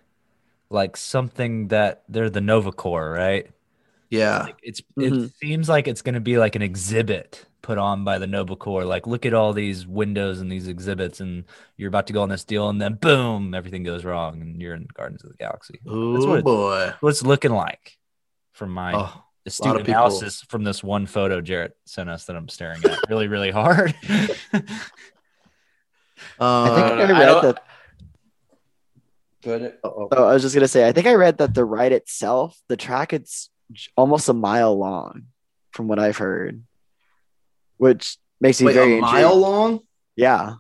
like something that they're the Nova Corps, right? yeah Like, it's Mhm. it seems like it's gonna be like an exhibit put on by the Nova Corps. Like, look at all these windows and these exhibits, and you're about to go on this deal, and then boom, everything goes wrong, and you're in Guardians of the Galaxy. Oh what it- boy. What it's looking like from my Oh, astute analysis from this one photo Jarrett sent us that I'm staring at really, really hard. I think uh, I I read don't- that. But Oh, I was just gonna say. I think I read that the ride itself, the track, it's almost a mile long, from what I've heard, which makes me wait, very a mile intrigued. long? Yeah,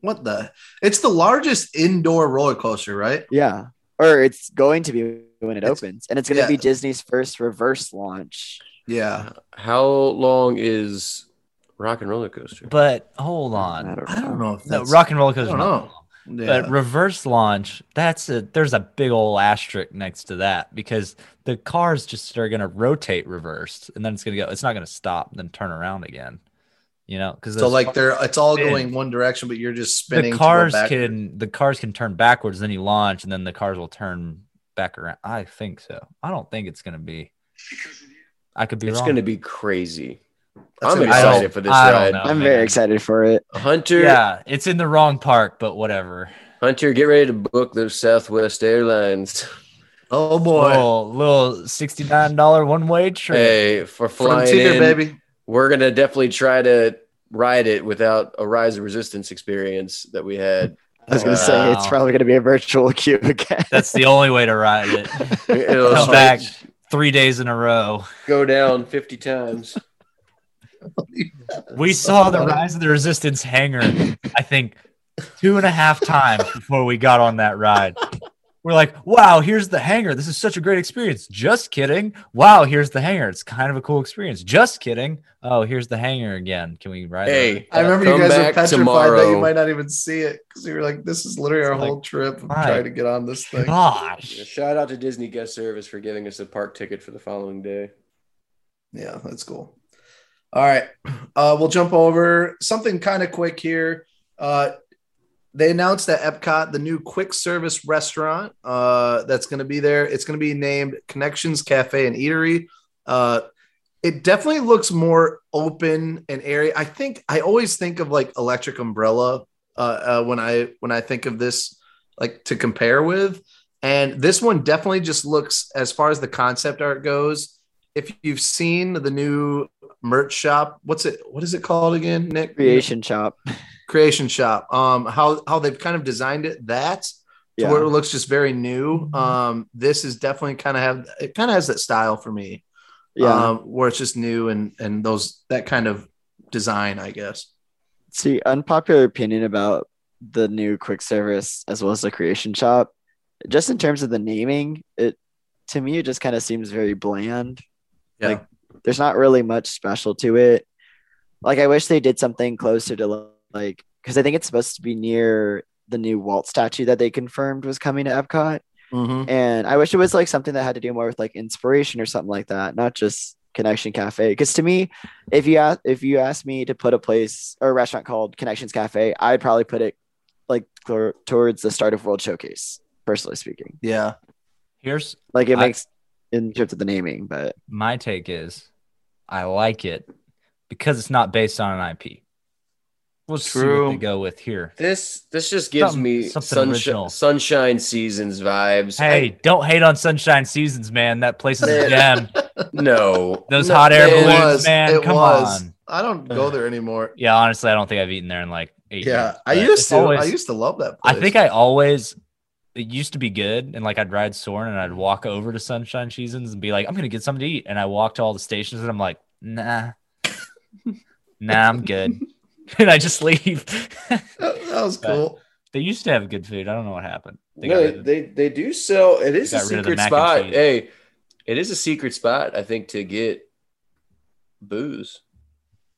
What the? It's the largest indoor roller coaster, right? yeah, or it's going to be when it It's- opens, and it's going to yeah. be Disney's first reverse launch. Yeah. how long is Rock and roller coaster. But hold on. I don't know if No, that's rock and roller I coaster. don't know. Yeah. But reverse launch, that's a there's a big old asterisk next to that because the cars just are gonna rotate reversed and then it's gonna go. It's not gonna stop and then turn around again. You know, because so like they're it's all spin. going one direction, but you're just spinning. the cars backward. can the cars can turn backwards, then you launch, and then the cars will turn back around. I think so. I don't think it's gonna be. I could be It's wrong. going to be crazy. That's I'm gonna I excited for this I ride. know. I'm man. very excited for it. Hunter, Yeah, it's in the wrong park, but whatever. Hunter, get ready to book those Southwest Airlines. Oh boy, Little, little sixty nine dollar one way trip. Hey, for flying frontier in, baby. We're gonna definitely try to ride it without a rise of resistance experience that we had. I was gonna say it's probably gonna be a virtual queue again. That's the only way to ride it. It'll Come back three days in a row. go down 50 times. We saw the rise of the resistance hangar, I think, two and a half times before we got on that ride. We're like, wow, here's the hangar. This is such a great experience. Just kidding. Wow, here's the hangar. It's kind of a cool experience. Just kidding. Oh, here's the hangar again. Can we ride? Hey, it? I remember you guys were petrified tomorrow. that you might not even see it because you were like, "This is literally our It's like, whole trip of trying to get on this thing." Gosh. Shout out to Disney Guest Service for giving us a park ticket for the following day. Yeah, that's cool. All right, uh, we'll jump over something kind of quick here. Uh, they announced at Epcot the new quick service restaurant uh, that's going to be there. It's going to be named Connections Cafe and Eatery. Uh, it definitely looks more open and airy. I think I always think of like Electric Umbrella uh, uh, when I when I think of this, like to compare with. And this one definitely just looks, as far as the concept art goes. If you've seen the new merch shop, what's it? What is it called again, Nick? Creation shop. Creation shop um how how they've kind of designed it that to Yeah. where it looks just very new um this is definitely kind of have it kind of has that style for me Yeah. um where it's just new and and those that kind of design i guess See, unpopular opinion about the new quick service as well as the creation shop. Just in terms of the naming, it to me it just kind of seems very bland. Yeah. Like there's not really much special to it. Like I wish they did something closer to like because I think it's supposed to be near the new Walt statue that they confirmed was coming to Epcot. mm-hmm. And I wish it was like something that had to do more with like inspiration or something like that, not just Connection Cafe. Because to me, if you ask if you ask me to put a place or a restaurant called Connections Cafe, I'd probably put it like towards the start of World Showcase. Personally speaking, yeah Here's like it I- makes in terms of the naming, but my take is I like it because it's not based on an IP. We'll see what they go with here. This this just gives Something- me something sunshi- original. sunshine seasons vibes. Hey, don't hate on Sunshine Seasons, man. That place is a gem. No, Those No, hot air man. balloons, man. Come on. i don't go there anymore Yeah, honestly, I don't think I've eaten there in like eight yeah years. i used to always- i used to love that Place. I think I always it used to be good and like I'd ride Soarin' and I'd walk over to Sunshine Seasons and be like, I'm gonna get something to eat. And I walk to all the stations and I'm like, nah. nah, I'm good. and I just leave. that, that was But- cool they used to have good food. I don't know what happened. They no, they, of- they they do sell. It is a got rid of the secret spot. Hey, it is a secret spot. I think to get booze.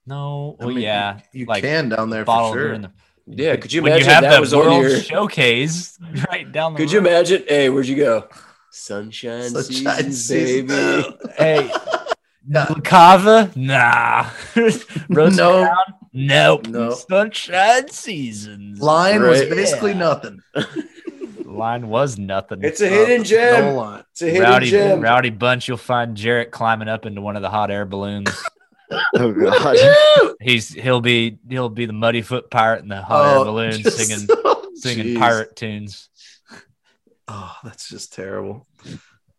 no, I mean, yeah. you, you like, can down there for sure the Yeah, could you imagine you have that was world your? showcase right down the Could you imagine? Hey, where'd you go? Sunshine, Sunshine seasons, seasons. baby. Hey, Yeah. Cava? Nah. Roast No. Nope. No. Sunshine Seasons. line was basically Yeah. nothing Line was nothing. It's a hidden Uh, gem. no It's a hidden rowdy, gem. rowdy bunch. You'll find Jarrett climbing up into one of the hot air balloons. oh god, He's he'll be he'll be the muddy foot pirate in the hot air balloon Oh, just- singing oh, singing pirate tunes. Oh, that's just terrible.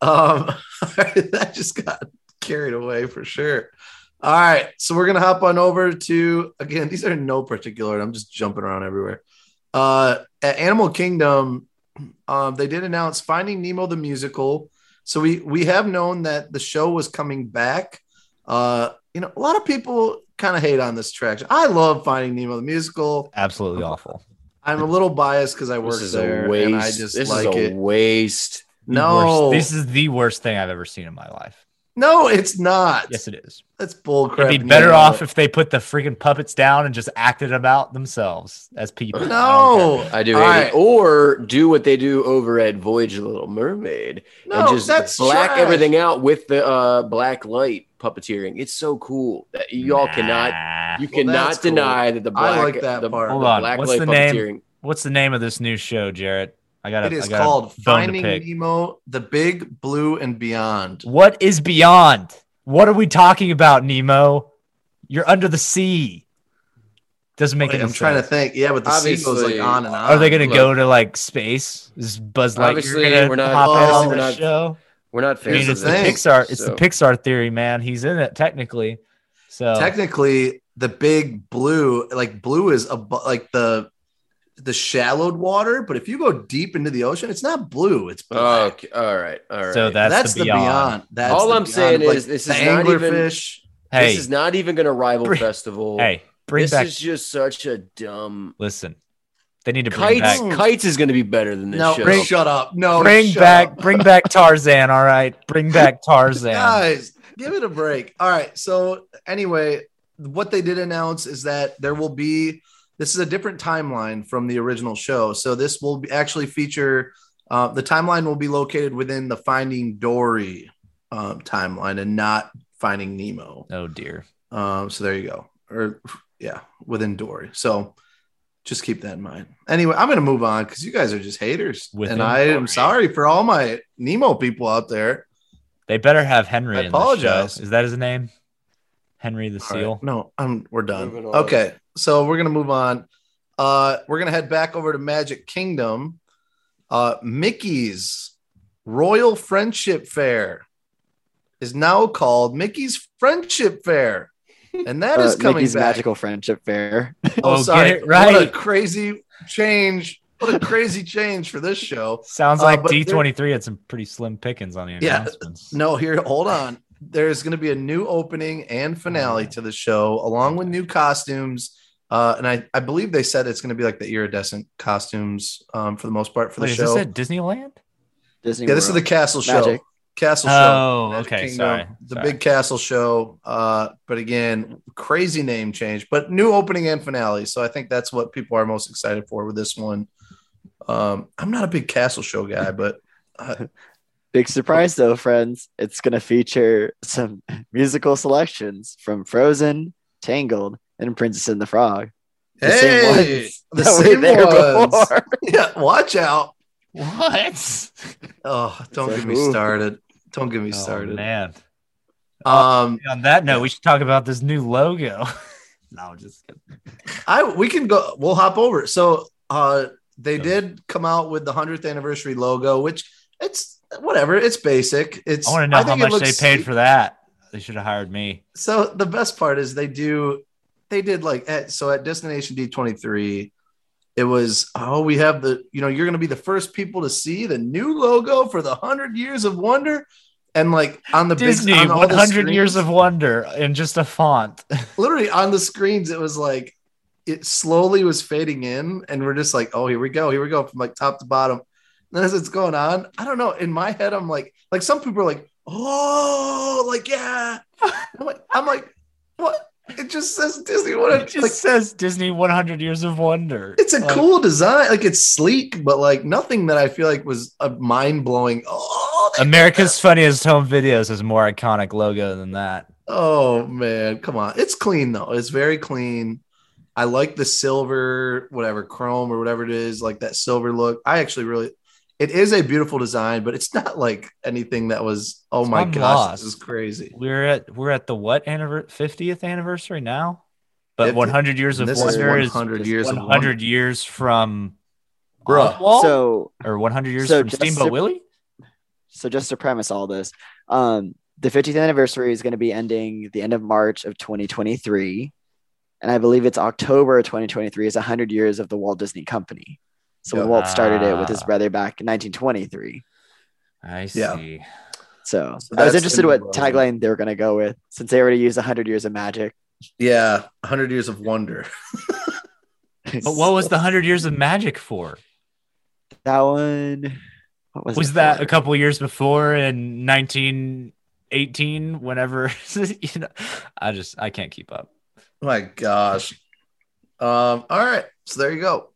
Um, that just got carried away for sure. All right, so we're gonna hop on over to again. These are no particular. I'm just jumping around everywhere. Uh, at Animal Kingdom, um, they did announce Finding Nemo the musical. So we we have known that the show was coming back. Uh, you know, a lot of people kind of hate on this attraction. I love Finding Nemo the musical. Absolutely awful. I'm a little biased because I work This is there a waste. and I just this like is a it. waste. No, worst- this is the worst thing I've ever seen in my life. No, it's not. Yes, it is. That's bull crap. It'd be better off if they put the freaking puppets down and just acted about themselves as people. No, I do hate right. it. Or do what they do over at Voyage of the Little Mermaid No, and just that's black trash. everything out with the uh, black light puppeteering. It's so cool that you all cannot you Well, cannot that's cool. deny that the I black like that the, part. the Hold on, black what's light the name? What's the name of this new show, Jarrett? I got It is called Finding Nemo: The Big Blue and Beyond. What is beyond? What are we talking about, Nemo? You're under the sea. Doesn't make Wait, any I'm sense. trying to think. Yeah, but the sea goes like on and on. Are they going to go to like space? Is Buzz Lightyear Obviously, going to we're not- hop oh, we're the not- show? We're not I mean, of it's the thing. Pixar. It's so- the Pixar theory, man. He's in it technically. So technically the big blue like blue is abo- like the the shallowed water but if you go deep into the ocean it's not blue it's black. Okay, all right, all right. So that's, that's, the the beyond. beyond, That's All the I'm beyond. saying Like, is this is not even- anglerfish Hey, this is not even going to rival Bring- festival. hey, bring this back. is just such a dumb. listen, they need to bring Kites, back. kites is going to be better than this no show. bring, shut up no bring back, up. bring back Tarzan. All right, bring back Tarzan. guys give it a break all right so anyway what they did announce is that there will be this is a different timeline from the original show so this will be actually feature uh, the timeline will be located within the finding dory um, timeline and not finding nemo Oh dear. um, so there you go or yeah within dory so just keep that in mind anyway i'm gonna move on because you guys are just haters Within and i am sorry for all my nemo people out there They better have Henry I in the apologize. show. Is that his name? Henry the All right. Seal. No, I'm we're done. Moving on. Okay, so we're gonna move on. Uh, we're gonna head back over to Magic Kingdom. Uh, Mickey's Royal Friendship Fair is now called Mickey's Friendship Fair, and that is Uh, coming Mickey's back. Magical Friendship Fair. Oh, Oh, sorry, get it right. What a crazy change! What a crazy change for this show. Sounds Uh, like D23 had some pretty slim pickings on the Yeah, announcements. No, here, hold on. There's going to be a new opening and finale to the show, along with new costumes. Uh, and I, I believe they said it's going to be like the iridescent costumes um, for the most part for the Wait, is show. this at Disneyland? Disney yeah, this is the castle show. Magic. Castle show. Oh, Magic okay. Kingdom, Sorry. The Sorry. big castle show. Uh, but again, crazy name change, but new opening and finale. So I think that's what people are most excited for with this one. Um, I'm not a big castle show guy, but uh, Big surprise though, friends. It's gonna feature some musical selections from Frozen, Tangled, and Princess and the Frog. The same hey, ones the that were same there ones. before. Yeah, watch out. What? Oh, don't So get me who? started. Don't get me Oh, started. man. um, On that note, we should talk about this new logo. no, just kidding. I we can go. We'll hop over. So, uh, they So- did come out with the hundredth anniversary logo, which it's whatever. It's basic. It's. I want to know how think it much they paid sweet. for that. They should have hired me. So the best part is they do. They did like at, so at Destination D twenty three. It was oh we have the you know you're going to be the first people to see the new logo for the hundred years of wonder, and like on the Disney, big on all the 100 years of wonder in just a font. literally on the screens it was like it slowly was fading in and we're just like oh here we go here we go from like top to bottom and as it's going on i don't know in my head i'm like like some people are like oh like yeah i'm like i'm like what it just says disney what It just like, says Disney 100 years of wonder. it's a Like, cool design like it's sleek but like nothing that i feel like was a mind-blowing oh America's Funniest Home Videos a more iconic logo than that. Oh man, come on. It's clean though. It's very clean. I like the silver, whatever, chrome or whatever it is, like that silver look. I actually really it is a beautiful design, but it's not like anything that was oh my gosh, lost. this is crazy. We're at we're at the what anniver- 50th anniversary now? But 100 years of And this wonder is 100 years 100 years from Bruh. Oswald? So or 100 years so from Steamboat to- Willie? so just to premise all this, um, the 50th anniversary is going to be ending the end of March of 2023, and I believe it's October of 2023 is 100 years of the Walt Disney Company. So when Walt started it with his Ah. brother back in 1923. I Yeah. see. So, So I was interested the what new tagline they were going to go with since they already used 100 years of magic. Yeah, 100 years of wonder. But what was the 100 years of magic for? that one? What was, Was that for? a couple years before in 1918 whenever you know I just I can't keep up. My gosh. Um, all right. So there you go.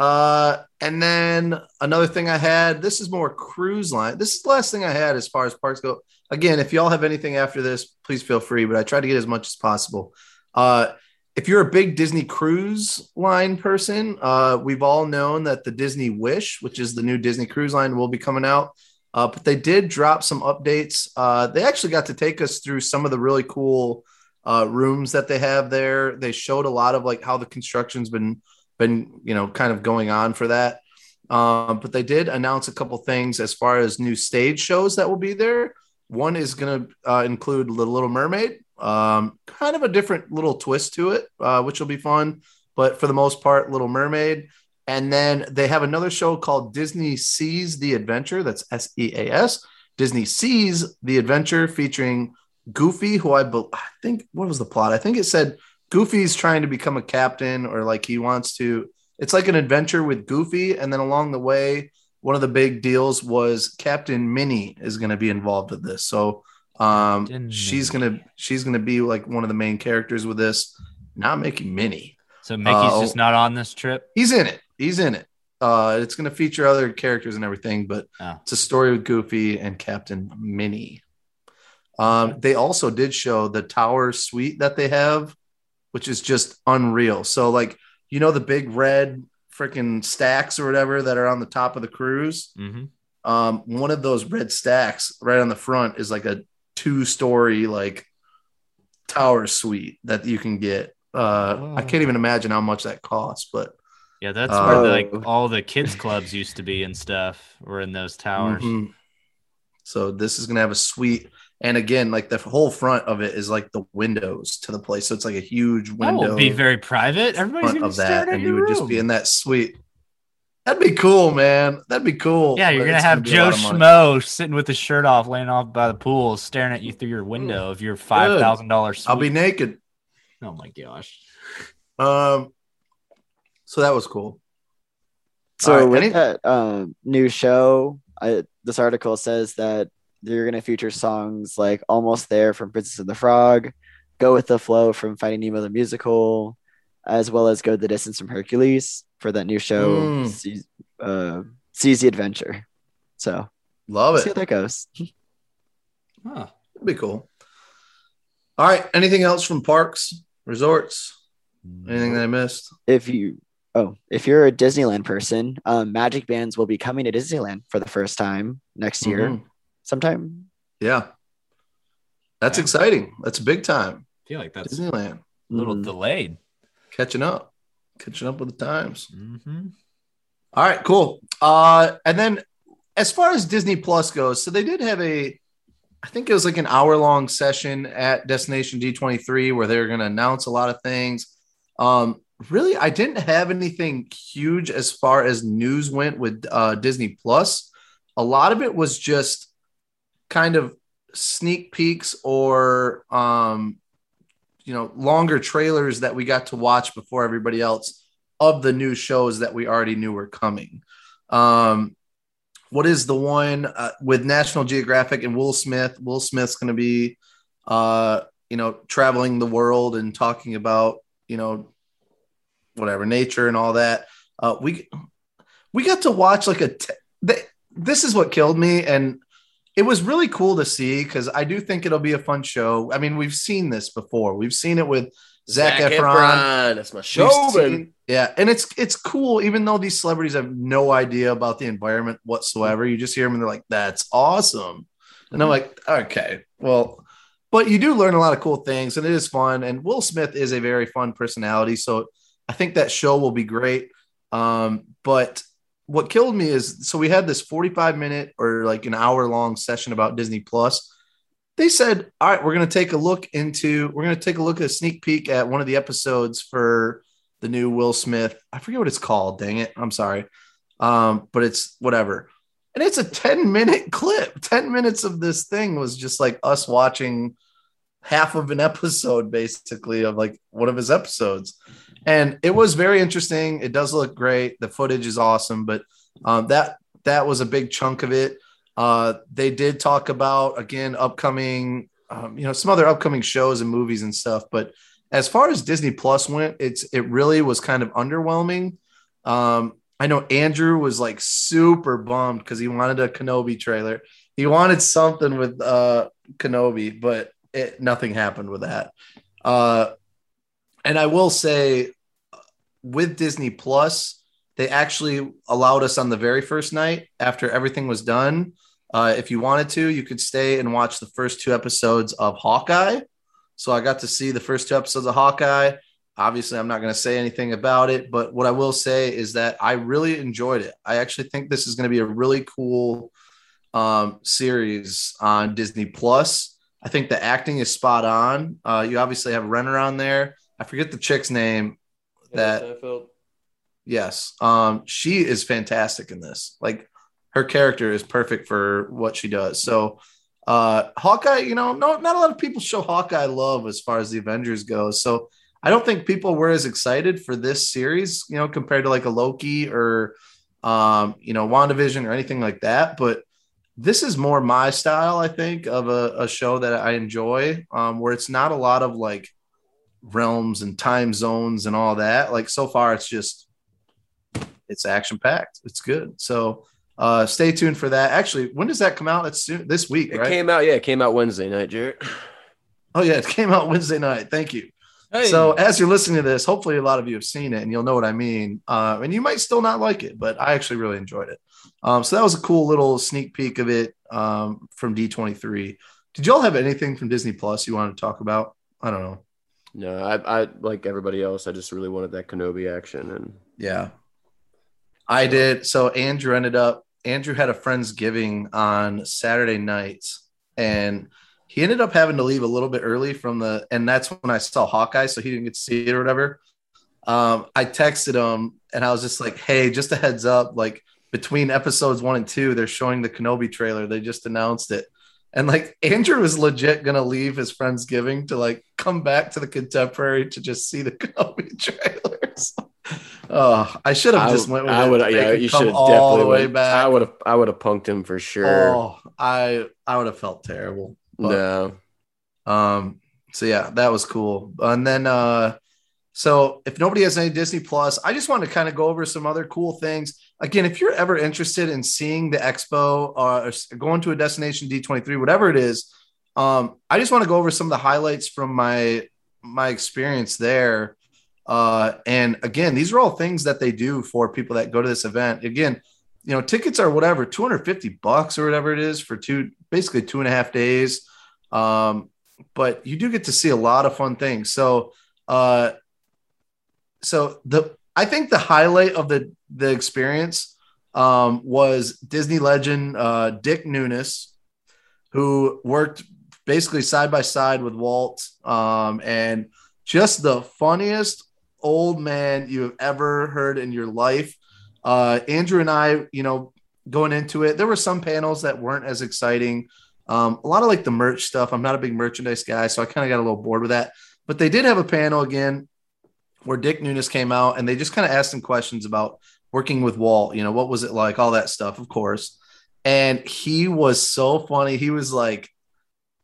Uh, and then another thing I had, this is more cruise line. This is the last thing I had as far as parks go. Again, if y'all have anything after this, please feel free, but I try to get as much as possible. Uh, if you're a big Disney cruise line person, uh, we've all known that the Disney Wish, which is the new Disney cruise line, will be coming out. Uh, but they did drop some updates. Uh, they actually got to take us through some of the really cool uh, rooms that they have there. They showed a lot of like how the construction's been been you know kind of going on for that. Um, but they did announce a couple things as far as new stage shows that will be there. One is going to uh, include The Little Mermaid, um, kind of a different little twist to it, uh, which will be fun. But for the most part, Little Mermaid. And then they have another show called Disney Seas the Adventure. That's S E A S. Disney Seas the Adventure featuring Goofy, who I, be- I think, what was the plot? I think it said Goofy's trying to become a captain or like he wants to. It's like an adventure with Goofy. And then along the way, one of the big deals was Captain Minnie is going to be involved with this. So um, she's gonna she's gonna be like one of the main characters with this. Not making Minnie. So Mickey's Uh, just not on this trip. He's in it. He's in it. Uh, it's gonna feature other characters and everything, but Oh. it's a story with Goofy and Captain Minnie. Um, they also did show the tower suite that they have, which is just unreal. So, like, you know, the big red freaking stacks or whatever that are on the top of the cruise. hmm Um, one of those red stacks right on the front is like a two story like tower suite that you can get. Uh, I can't even imagine how much that costs, but Yeah, that's Uh, where like Oh. all the kids clubs used to be and stuff. Were in those towers. Mhm. So this is gonna have a suite, and again, like the whole front of it is like the windows to the place. So it's like a huge window. That window will be very private. Everybody's front gonna of be that, staring and you would just be in that suite. That'd be cool, man. That'd be cool. Yeah, you're but gonna have be a Joe lot of money. Schmo sitting with his shirt off, laying off by the pool, staring at you through your window of your five thousand dollars. I'll be naked. Oh my gosh! Um, so that was cool. So All right, with any- that um, new show, I, this article says that they're going to feature songs like "Almost There" from Princess and the Frog, "Go with the Flow" from Finding Nemo the musical, as well as "Go the Distance" from Hercules for that new show, Mm. Uh, Seas the Adventure. So Love it. see how that goes. Huh. That'd be cool. All right. Anything else from parks, resorts? Anything that I missed? If you oh, if you're a Disneyland person, um, Magic Bands will be coming to Disneyland for the first time next year, Mhm. Sometime. Yeah. That's Yeah. exciting. That's big time. I feel like that's Disneyland. a little Mm. delayed. catching up, catching up with the times. Mm-hmm. All right, cool. Uh, and then as far as Disney Plus goes, so they did have a, I think it was like an hour long session at Destination D23 where they were going to announce a lot of things. Um, really, I didn't have anything huge as far as news went with uh, Disney Plus. A lot of it was just kind of sneak peeks or um, you know longer trailers that we got to watch before everybody else of the new shows that we already knew were coming. Um, what is the one uh, with National Geographic and Will Smith? Will Smith's going to be, uh, you know, traveling the world and talking about, you know, whatever nature and all that. Uh, we we got to watch like a. T- th- this is what killed me, and it was really cool to see because I do think it'll be a fun show. I mean, we've seen this before. We've seen it with Zac, Efron. That's my show, seen- Yeah, and it's it's cool, even though these celebrities have no idea about the environment whatsoever. You just hear them and they're like, "That's awesome," and I'm like, "Okay, well." But you do learn a lot of cool things, and it is fun. And Will Smith is a very fun personality, so I think that show will be great. Um, but what killed me is so we had this 45 minute or like an hour long session about Disney Plus. They said, "All right, we're going to take a look into we're going to take a look at a sneak peek at one of the episodes for the new Will Smith. I forget what it's called. Dang it, I'm sorry, um, but it's whatever." And it's a 10 minute clip. 10 minutes of this thing was just like us watching half of an episode basically of like one of his episodes and it was very interesting it does look great the footage is awesome but um, that that was a big chunk of it Uh, they did talk about again upcoming, um, you know, some other upcoming shows and movies and stuff. But as far as Disney Plus went, it's it really was kind of underwhelming. Um, I know Andrew was like super bummed because he wanted a Kenobi trailer. He wanted something with uh, Kenobi, but it, nothing happened with that. Uh, and I will say, with Disney Plus, they actually allowed us on the very first night after everything was done. Uh, if you wanted to, you could stay and watch the first two episodes of Hawkeye. So I got to see the first two episodes of Hawkeye. Obviously, I'm not going to say anything about it, but what I will say is that I really enjoyed it. I actually think this is going to be a really cool um, series on Disney Plus. I think the acting is spot on. Uh, you obviously have Renner on there. I forget the chick's name. That yes, um, she is fantastic in this. Like her character is perfect for what she does. So uh, Hawkeye, you know, no, not a lot of people show Hawkeye love as far as the Avengers goes. So I don't think people were as excited for this series, you know, compared to like a Loki or um, you know, WandaVision or anything like that. But this is more my style, I think, of a, a show that I enjoy, um, where it's not a lot of like realms and time zones and all that. Like so far, it's just it's action packed. It's good. So uh, stay tuned for that. Actually, when does that come out? It's soon this week, It right? came out, yeah, it came out Wednesday night, Jarrett. oh yeah, it came out Wednesday night. Thank you. So as you're listening to this, hopefully a lot of you have seen it and you'll know what I mean. Uh, and you might still not like it, but I actually really enjoyed it. Um, so that was a cool little sneak peek of it um, from D23. Did y'all have anything from Disney Plus you wanted to talk about? I don't know. No, I, I like everybody else. I just really wanted that Kenobi action, and Yeah. I did. So Andrew ended up, Andrew had a Friendsgiving on Saturday night and he ended up having to leave a little bit early from the, and that's when I saw Hawkeye. So he didn't get to see it or whatever. Um, I texted him and I was just like, Hey, just a heads up, like between episodes one and two, they're showing the Kenobi trailer. They just announced it. And like Andrew was legit gonna leave his friends giving to like come back to the contemporary to just see the Kenobi trailers. Oh, I should have just went with I would, yeah, you should have definitely the way went- back. I would have, I would have punked him for sure. Oh, I I would have felt terrible. But, no, Um, so yeah, that was cool. And then uh so if nobody has any Disney Plus, I just want to kind of go over some other cool things. Again, if you're ever interested in seeing the expo uh, or going to a destination D23, whatever it is, um, I just want to go over some of the highlights from my my experience there. Uh, and again, these are all things that they do for people that go to this event. Again, you know, tickets are whatever, 250 bucks or whatever it is for two, basically two and a half days. Um, but you do get to see a lot of fun things. So, uh, so the I think the highlight of the the experience um, was Disney legend uh, Dick Nunis, who worked basically side by side with Walt, um, and just the funniest old man you have ever heard in your life. Uh, Andrew and I, you know, going into it, there were some panels that weren't as exciting. Um, a lot of like the merch stuff. I'm not a big merchandise guy, so I kind of got a little bored with that. But they did have a panel again where Dick Nunis came out and they just kind of asked him questions about working with Walt. You know, what was it like? All that stuff, of course. And he was so funny. He was like,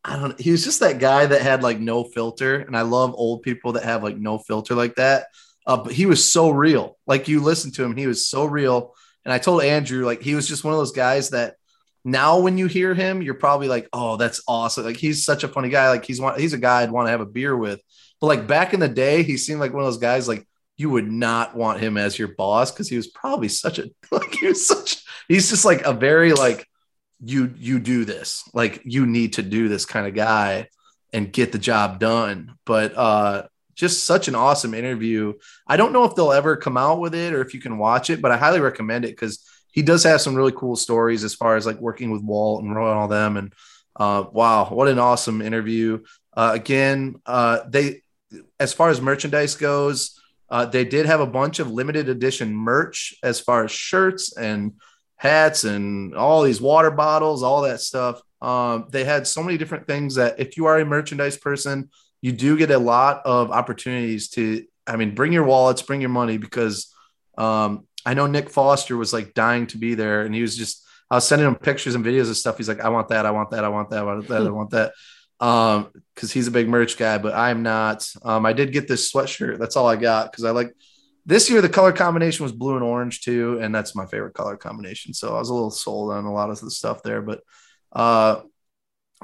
I don't. He was just that guy that had like no filter, and I love old people that have like no filter like that. Uh, but he was so real. Like you listen to him, he was so real. And I told Andrew, like he was just one of those guys that now when you hear him, you're probably like, oh, that's awesome. Like he's such a funny guy. Like he's one, he's a guy I'd want to have a beer with. But like back in the day, he seemed like one of those guys like you would not want him as your boss because he was probably such a like he was such he's just like a very like you you do this like you need to do this kind of guy and get the job done. But uh just such an awesome interview. I don't know if they'll ever come out with it or if you can watch it, but I highly recommend it because he does have some really cool stories as far as like working with Walt and Roy and all them. And uh, wow, what an awesome interview! Uh, again, uh, they as far as merchandise goes, uh, they did have a bunch of limited edition merch as far as shirts and hats and all these water bottles, all that stuff. Um, they had so many different things that if you are a merchandise person, you do get a lot of opportunities to, I mean, bring your wallets, bring your money because um, I know Nick Foster was like dying to be there and he was just I was sending him pictures and videos of stuff. He's like, I want that, I want that, I want that, I want that, I want that. Um, because he's a big merch guy, but I'm not. Um, I did get this sweatshirt. That's all I got because I like this year the color combination was blue and orange too, and that's my favorite color combination. So I was a little sold on a lot of the stuff there, but uh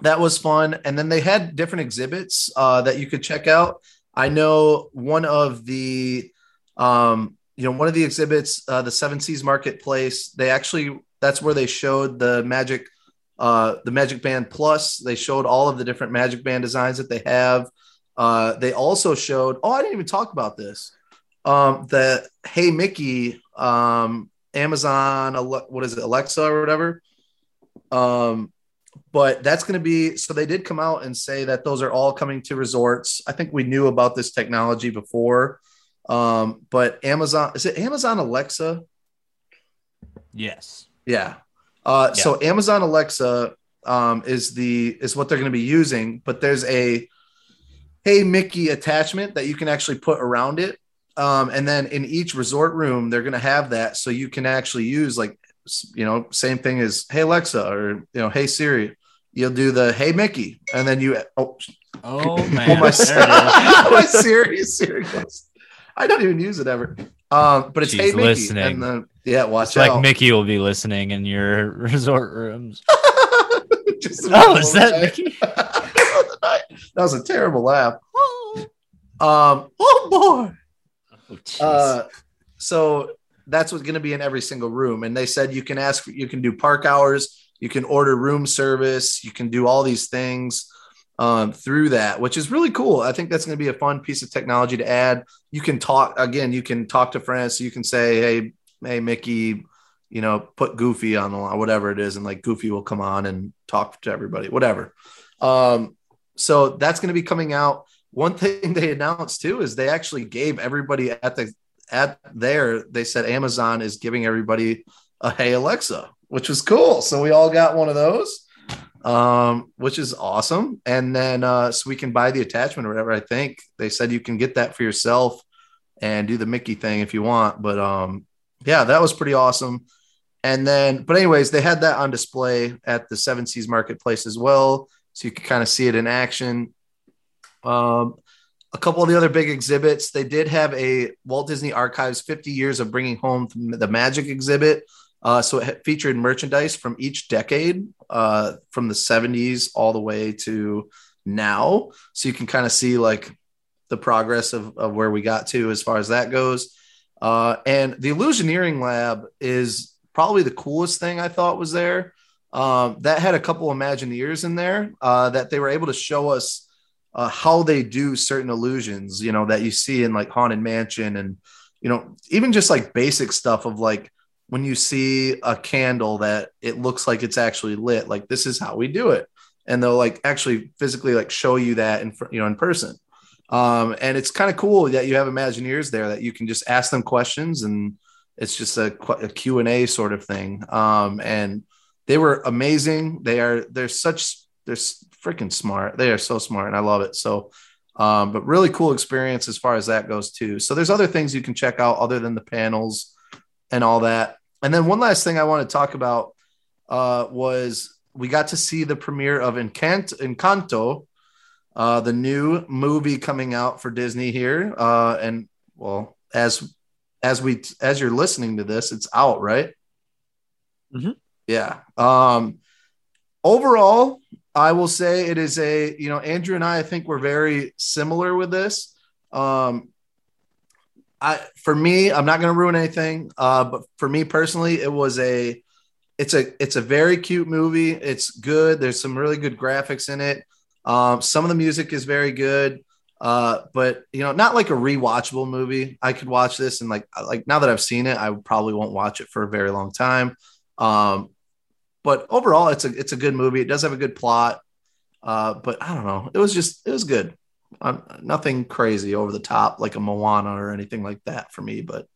that was fun. And then they had different exhibits uh that you could check out. I know one of the um you know one of the exhibits uh the seven seas marketplace they actually that's where they showed the magic uh the magic band plus they showed all of the different magic band designs that they have. Uh they also showed oh i didn't even talk about this um the hey mickey um amazon what is it alexa or whatever? Um but that's going to be so they did come out and say that those are all coming to resorts. I think we knew about this technology before. Um but amazon is it amazon alexa? Yes. yeah uh Yeah. so amazon alexa um is the is what they're going to be using but there's a hey mickey attachment that you can actually put around it um and then in each resort room they're going to have that so you can actually use like you know same thing as hey alexa or you know hey siri you'll do the hey mickey and then you oh Oh Oh, my, There it is. my Siri, Siri goes. I don't even use it ever. Um, but it's She's hey Mickey, listening. and then yeah, watch It's like. Mickey will be listening in your resort rooms. Just Oh, is that night. Mickey? that was a terrible laugh. Um, oh boy. Oh. Uh, so that's what's going to be in every single room. And they said you can ask, you can do park hours, you can order room service, you can do all these things um, through that, which is really cool. I think that's going to be a fun piece of technology to add. You can talk again, you can talk to friends. So you can say, Hey, Hey, Mickey, you know, put Goofy on the line, whatever it is. And like Goofy will come on and talk to everybody, whatever. Um, so that's going to be coming out. One thing they announced too is they actually gave everybody at the at there. They said Amazon is giving everybody a Hey Alexa, which was cool. So we all got one of those, um, which is awesome. And then uh, so we can buy the attachment or whatever. I think they said you can get that for yourself and do the Mickey thing if you want. But um, yeah, that was pretty awesome. And then, but anyways, they had that on display at the Seven Seas Marketplace as well, so you could kind of see it in action. Um, a couple of the other big exhibits, they did have a Walt Disney Archives 50 years of bringing home the magic exhibit. Uh, so it featured merchandise from each decade, uh, from the 70s all the way to now. So you can kind of see like the progress of, of where we got to as far as that goes. Uh, and the Illusioneering Lab is probably the coolest thing I thought was there. Um, that had a couple Imagineers in there uh, that they were able to show us uh, how they do certain illusions, you know, that you see in like Haunted Mansion and, you know, even just like basic stuff of like when you see a candle that it looks like it's actually lit, like this is how we do it. And they'll like actually physically like show you that in, you know, in person. Um, and it's kind of cool that you have Imagineers there that you can just ask them questions and it's just a, a Q&A sort of thing. Um, and they were amazing. They are, they're such, they're freaking smart. They are so smart and I love it. So, um, but really cool experience as far as that goes too. So there's other things you can check out other than the panels and all that. And then one last thing I want to talk about uh, was we got to see the premiere of Encant- Encanto, uh, the new movie coming out for Disney here. Uh, and well, as as we as you're listening to this, it's out, right? Mhm. Yeah. Um, overall, I will say it is a you know Andrew and I I think we're very similar with this. Um, I for me, I'm not going to ruin anything. Uh, but for me personally, it was a it's a it's a very cute movie. It's good. There's some really good graphics in it. Um, some of the music is very good. Uh, but you know, not like a rewatchable movie. I could watch this and like like now that I've seen it, I probably won't watch it for a very long time. Um, but overall, it's a it's a good movie. It does have a good plot. Uh, but I don't know. It was just it was good. Um, nothing crazy over the top like a Moana or anything like that for me. But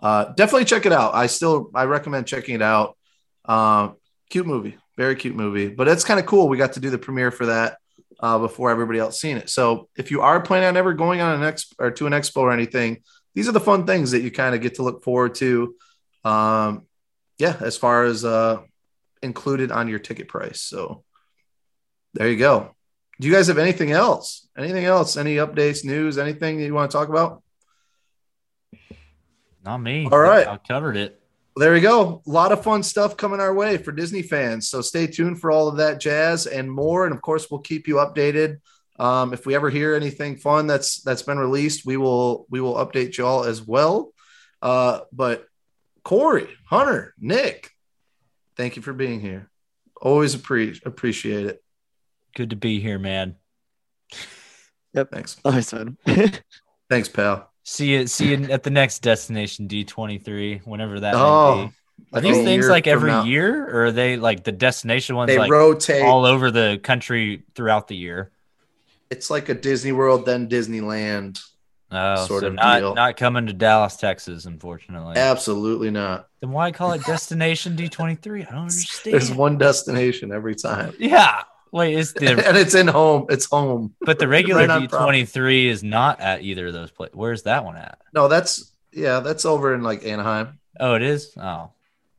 uh, definitely check it out. I still I recommend checking it out. Uh, cute movie, very cute movie. But it's kind of cool. We got to do the premiere for that uh, before everybody else seen it. So if you are planning on ever going on an expo or to an expo or anything, these are the fun things that you kind of get to look forward to. Um, yeah, as far as uh, included on your ticket price. So there you go. Do you guys have anything else? Anything else? Any updates, news, anything that you want to talk about? Not me. All right. I covered it. there we go. A lot of fun stuff coming our way for Disney fans. So stay tuned for all of that jazz and more. And of course, we'll keep you updated. Um, if we ever hear anything fun that's that's been released, we will we will update y'all as well. Uh, but Corey, Hunter, Nick, thank you for being here. Always appre- appreciate it. Good to be here, man. Yep. Thanks. Always fun. Thanks, pal. See you. See you at the next destination D twenty three, whenever that Oh, may be. Are these things like every now. year, or are they like the destination ones They like rotate. all over the country throughout the year? it's like a Disney World, then Disneyland. Oh, Sort so of not deal. not coming to Dallas, Texas, unfortunately. Absolutely not. Then why call it destination D twenty three? I don't understand. There's one destination every time. Yeah. Wait, is the and it's in home. It's home. but the regular Right D twenty three is not at either of those places. Where's that one at? No, that's yeah, that's over in like Anaheim. Oh, it is. Oh,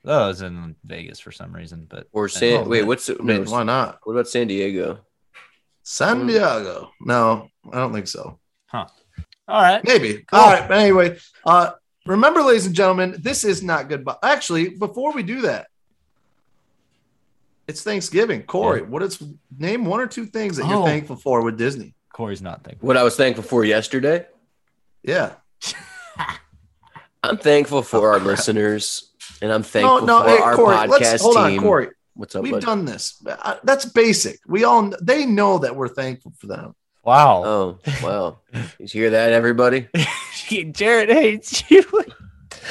that was in Vegas for some reason. But Or San. Oh, wait, man. what's it? I mean, no, why not? What about San Diego? San Mm. Diego. No, I don't think so. Huh. All right. Maybe. Cool. All right. But anyway, uh, remember, ladies and gentlemen, this is not goodbye. Actually, before we do that, it's Thanksgiving. Corey, what is name one or two things that you're Oh. thankful for with Disney? Corey's not thankful. What I was thankful for yesterday. Yeah. I'm thankful for our listeners, and I'm thankful no, no, for hey, our Corey, podcast let's hold team. on, Corey. What's up, We've bud? done this. Uh, That's basic. We all they know that we're thankful for them. Wow. Oh, wow. you hear that, everybody? Jarrett hates you.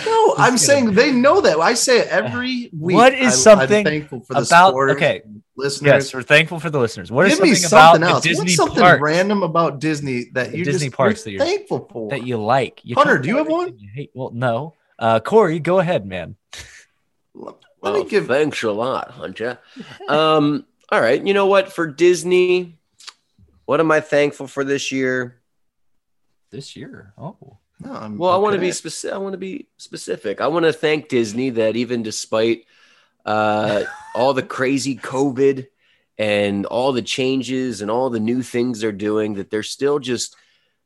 No, I'm kidding. saying they know that. I say it every week. What is I- something I'm thankful for the about supporters, okay? listeners? Yes, we're thankful for the listeners. What is Give me something about else. Disney What's something parks random about Disney that you Disney just parks you're that you're- thankful for? that you like? You Hunter, do you have one? everything You hate? Well, no. Uh, Corey, go ahead, man. Let Well, me give. thanks a lot, Hunter. Um, all right. You know what? For Disney, what am I thankful for this year? This year. Oh. No, I'm Well, I want to be specific. I want to be specific. I want to thank Disney that even despite uh, all the crazy COVID and all the changes and all the new things they're doing, that they're still just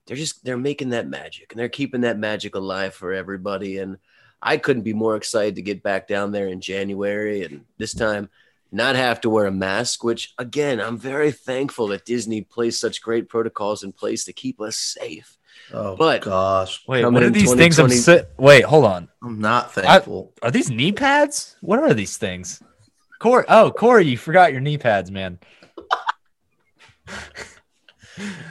they're just they're making that magic and they're keeping that magic alive for everybody. And I couldn't be more excited to get back down there in January and this time not have to wear a mask. Which again, I'm very thankful that Disney placed such great protocols in place to keep us safe. Oh, but- gosh, Wait, Coming what are these things? I'm 2020 si- Wait, hold on. I'm not thankful. Are these knee pads? What are these things? Corey, oh, Corey, you forgot your knee pads, man.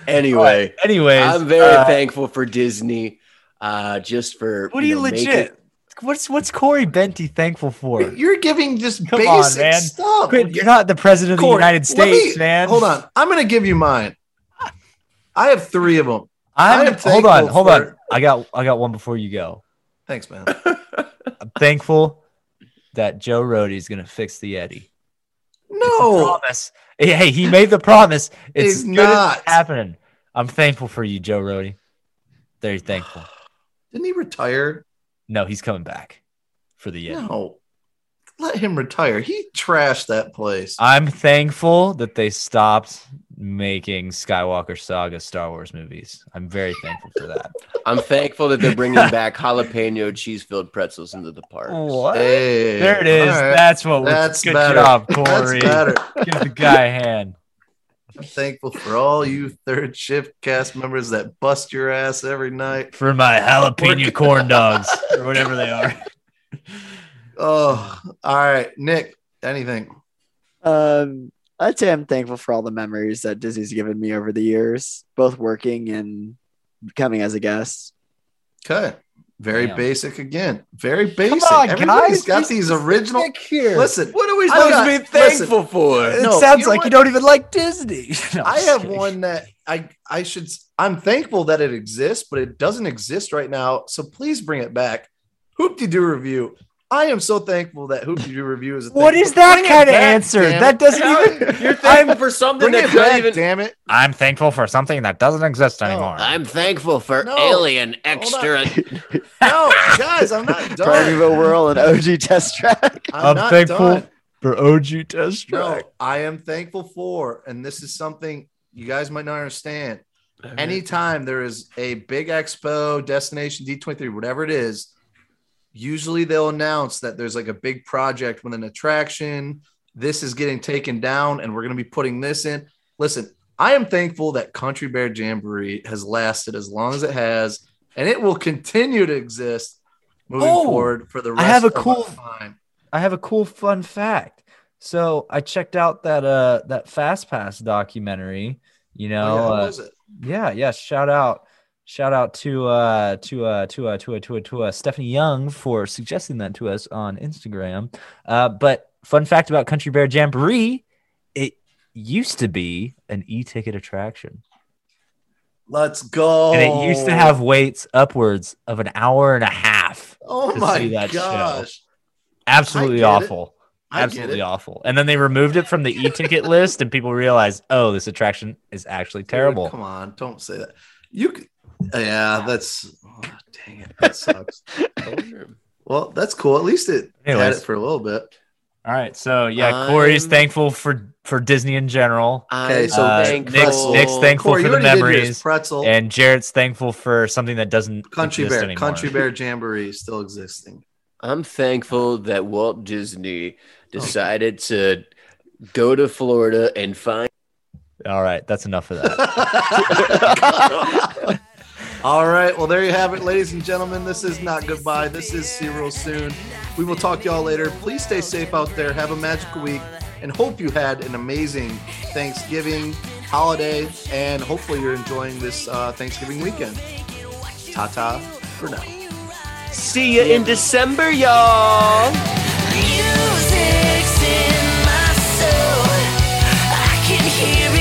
Anyway. Anyways, I'm very uh, thankful for Disney, uh, just for What are you know, making- legit? What's what's Corey Benty thankful for? You're giving just Come on, basic man. stuff. Quit, You're not the president of the United let me- States, man. Hold on, I'm gonna give you mine. I have three of them. I I'm hold on, hold on. I got I got one before you go. Thanks, man. I'm thankful that Joe Rohde's gonna fix the Yeti. No, Promise. Hey, he made the promise. It's He's as good as not. happening. I'm thankful for you, Joe Rody. Very thankful. didn't he retire? No, he's coming back for the Yeti. No, let him retire. He trashed that place. I'm thankful that they stopped making Skywalker Saga Star Wars movies. I'm very thankful for that. I'm thankful that they're bringing back jalapeno cheese filled pretzels into the park. what? Hey, There it is. all right. That's what was That's good better. job, That's Corey. better. Give the guy a hand. I'm thankful for all you third shift cast members that bust your ass every night. For my jalapeno corn dogs or whatever they are. Oh, all right, Nick. Anything? Um, I'd say I'm thankful for all the memories that Disney's given me over the years, both working and coming as a guest. Okay. Very Damn. basic again. Very basic. Come on, Everybody's guys. got Be these original. here. Listen, What are we supposed got- to be listen. thankful for? It No, sounds you know like what? you don't even like Disney. No, I'm I just have kidding. one that I I should. I'm thankful that it exists, but it doesn't exist right now. So please bring it back. Hoop-Dee-Doo Revue. I am so thankful that Hoop-Dee-Doo Revue is. A What thing. is that Bring kind of back, answer? That doesn't even. You're thankful for something Bring it that's not even. damn it. I'm thankful for something that doesn't exist anymore. I'm thankful for No. Alien Extra. No, guys, I'm not done. Primeval World and OG Test Track. I'm, I'm not thankful done. for OG test track. No, I am thankful for, and this is something you guys might not understand. Anytime there is a big expo, destination D23, whatever it is, usually they'll announce that there's like a big project with an attraction. This is getting taken down, and we're going to be putting this in. Listen, I am thankful that Country Bear Jamboree has lasted as long as it has, and it will continue to exist moving Oh, forward for the rest I have a cool- time. I have a cool fun fact. So I checked out that uh that Fast Pass documentary. You know, Oh, yeah, uh, yeah, yeah. Shout out, shout out to uh to uh to uh to uh to uh, to uh, Stephanie Young for suggesting that to us on Instagram. Uh, but fun fact about Country Bear Jamboree, it used to be an e-ticket attraction, Let's go. and it used to have waits upwards of an hour and a half. Oh to my see that show. gosh. Absolutely awful. Absolutely awful. And then they removed it from the e-ticket list, and people realized, oh, this attraction is actually Dude, terrible. come on, don't say that. You, yeah, that's oh, dang it. That sucks. well, that's cool. At least it had it for a little bit. All right, so yeah, Corey's I'm- thankful for for Disney in general, Okay, so Uh, thankful. Nick's, Nick's thankful Corey, for the already did yours. memories, Pretzel, and Jarrett's thankful for something that doesn't Country exist Bear, anymore. Country Bear Jamboree still existing. I'm thankful that Walt Disney decided to go to Florida and find. All right, that's enough of that. All right. Well, there you have it, ladies and gentlemen. This is not goodbye. This is see real soon. We will talk y'all later. Please stay safe out there. Have a magical week and hope you had an amazing Thanksgiving holiday. And hopefully you're enjoying this uh, Thanksgiving weekend. Ta ta for now. See you in December, y'all. Music's in my soul. I can hear it.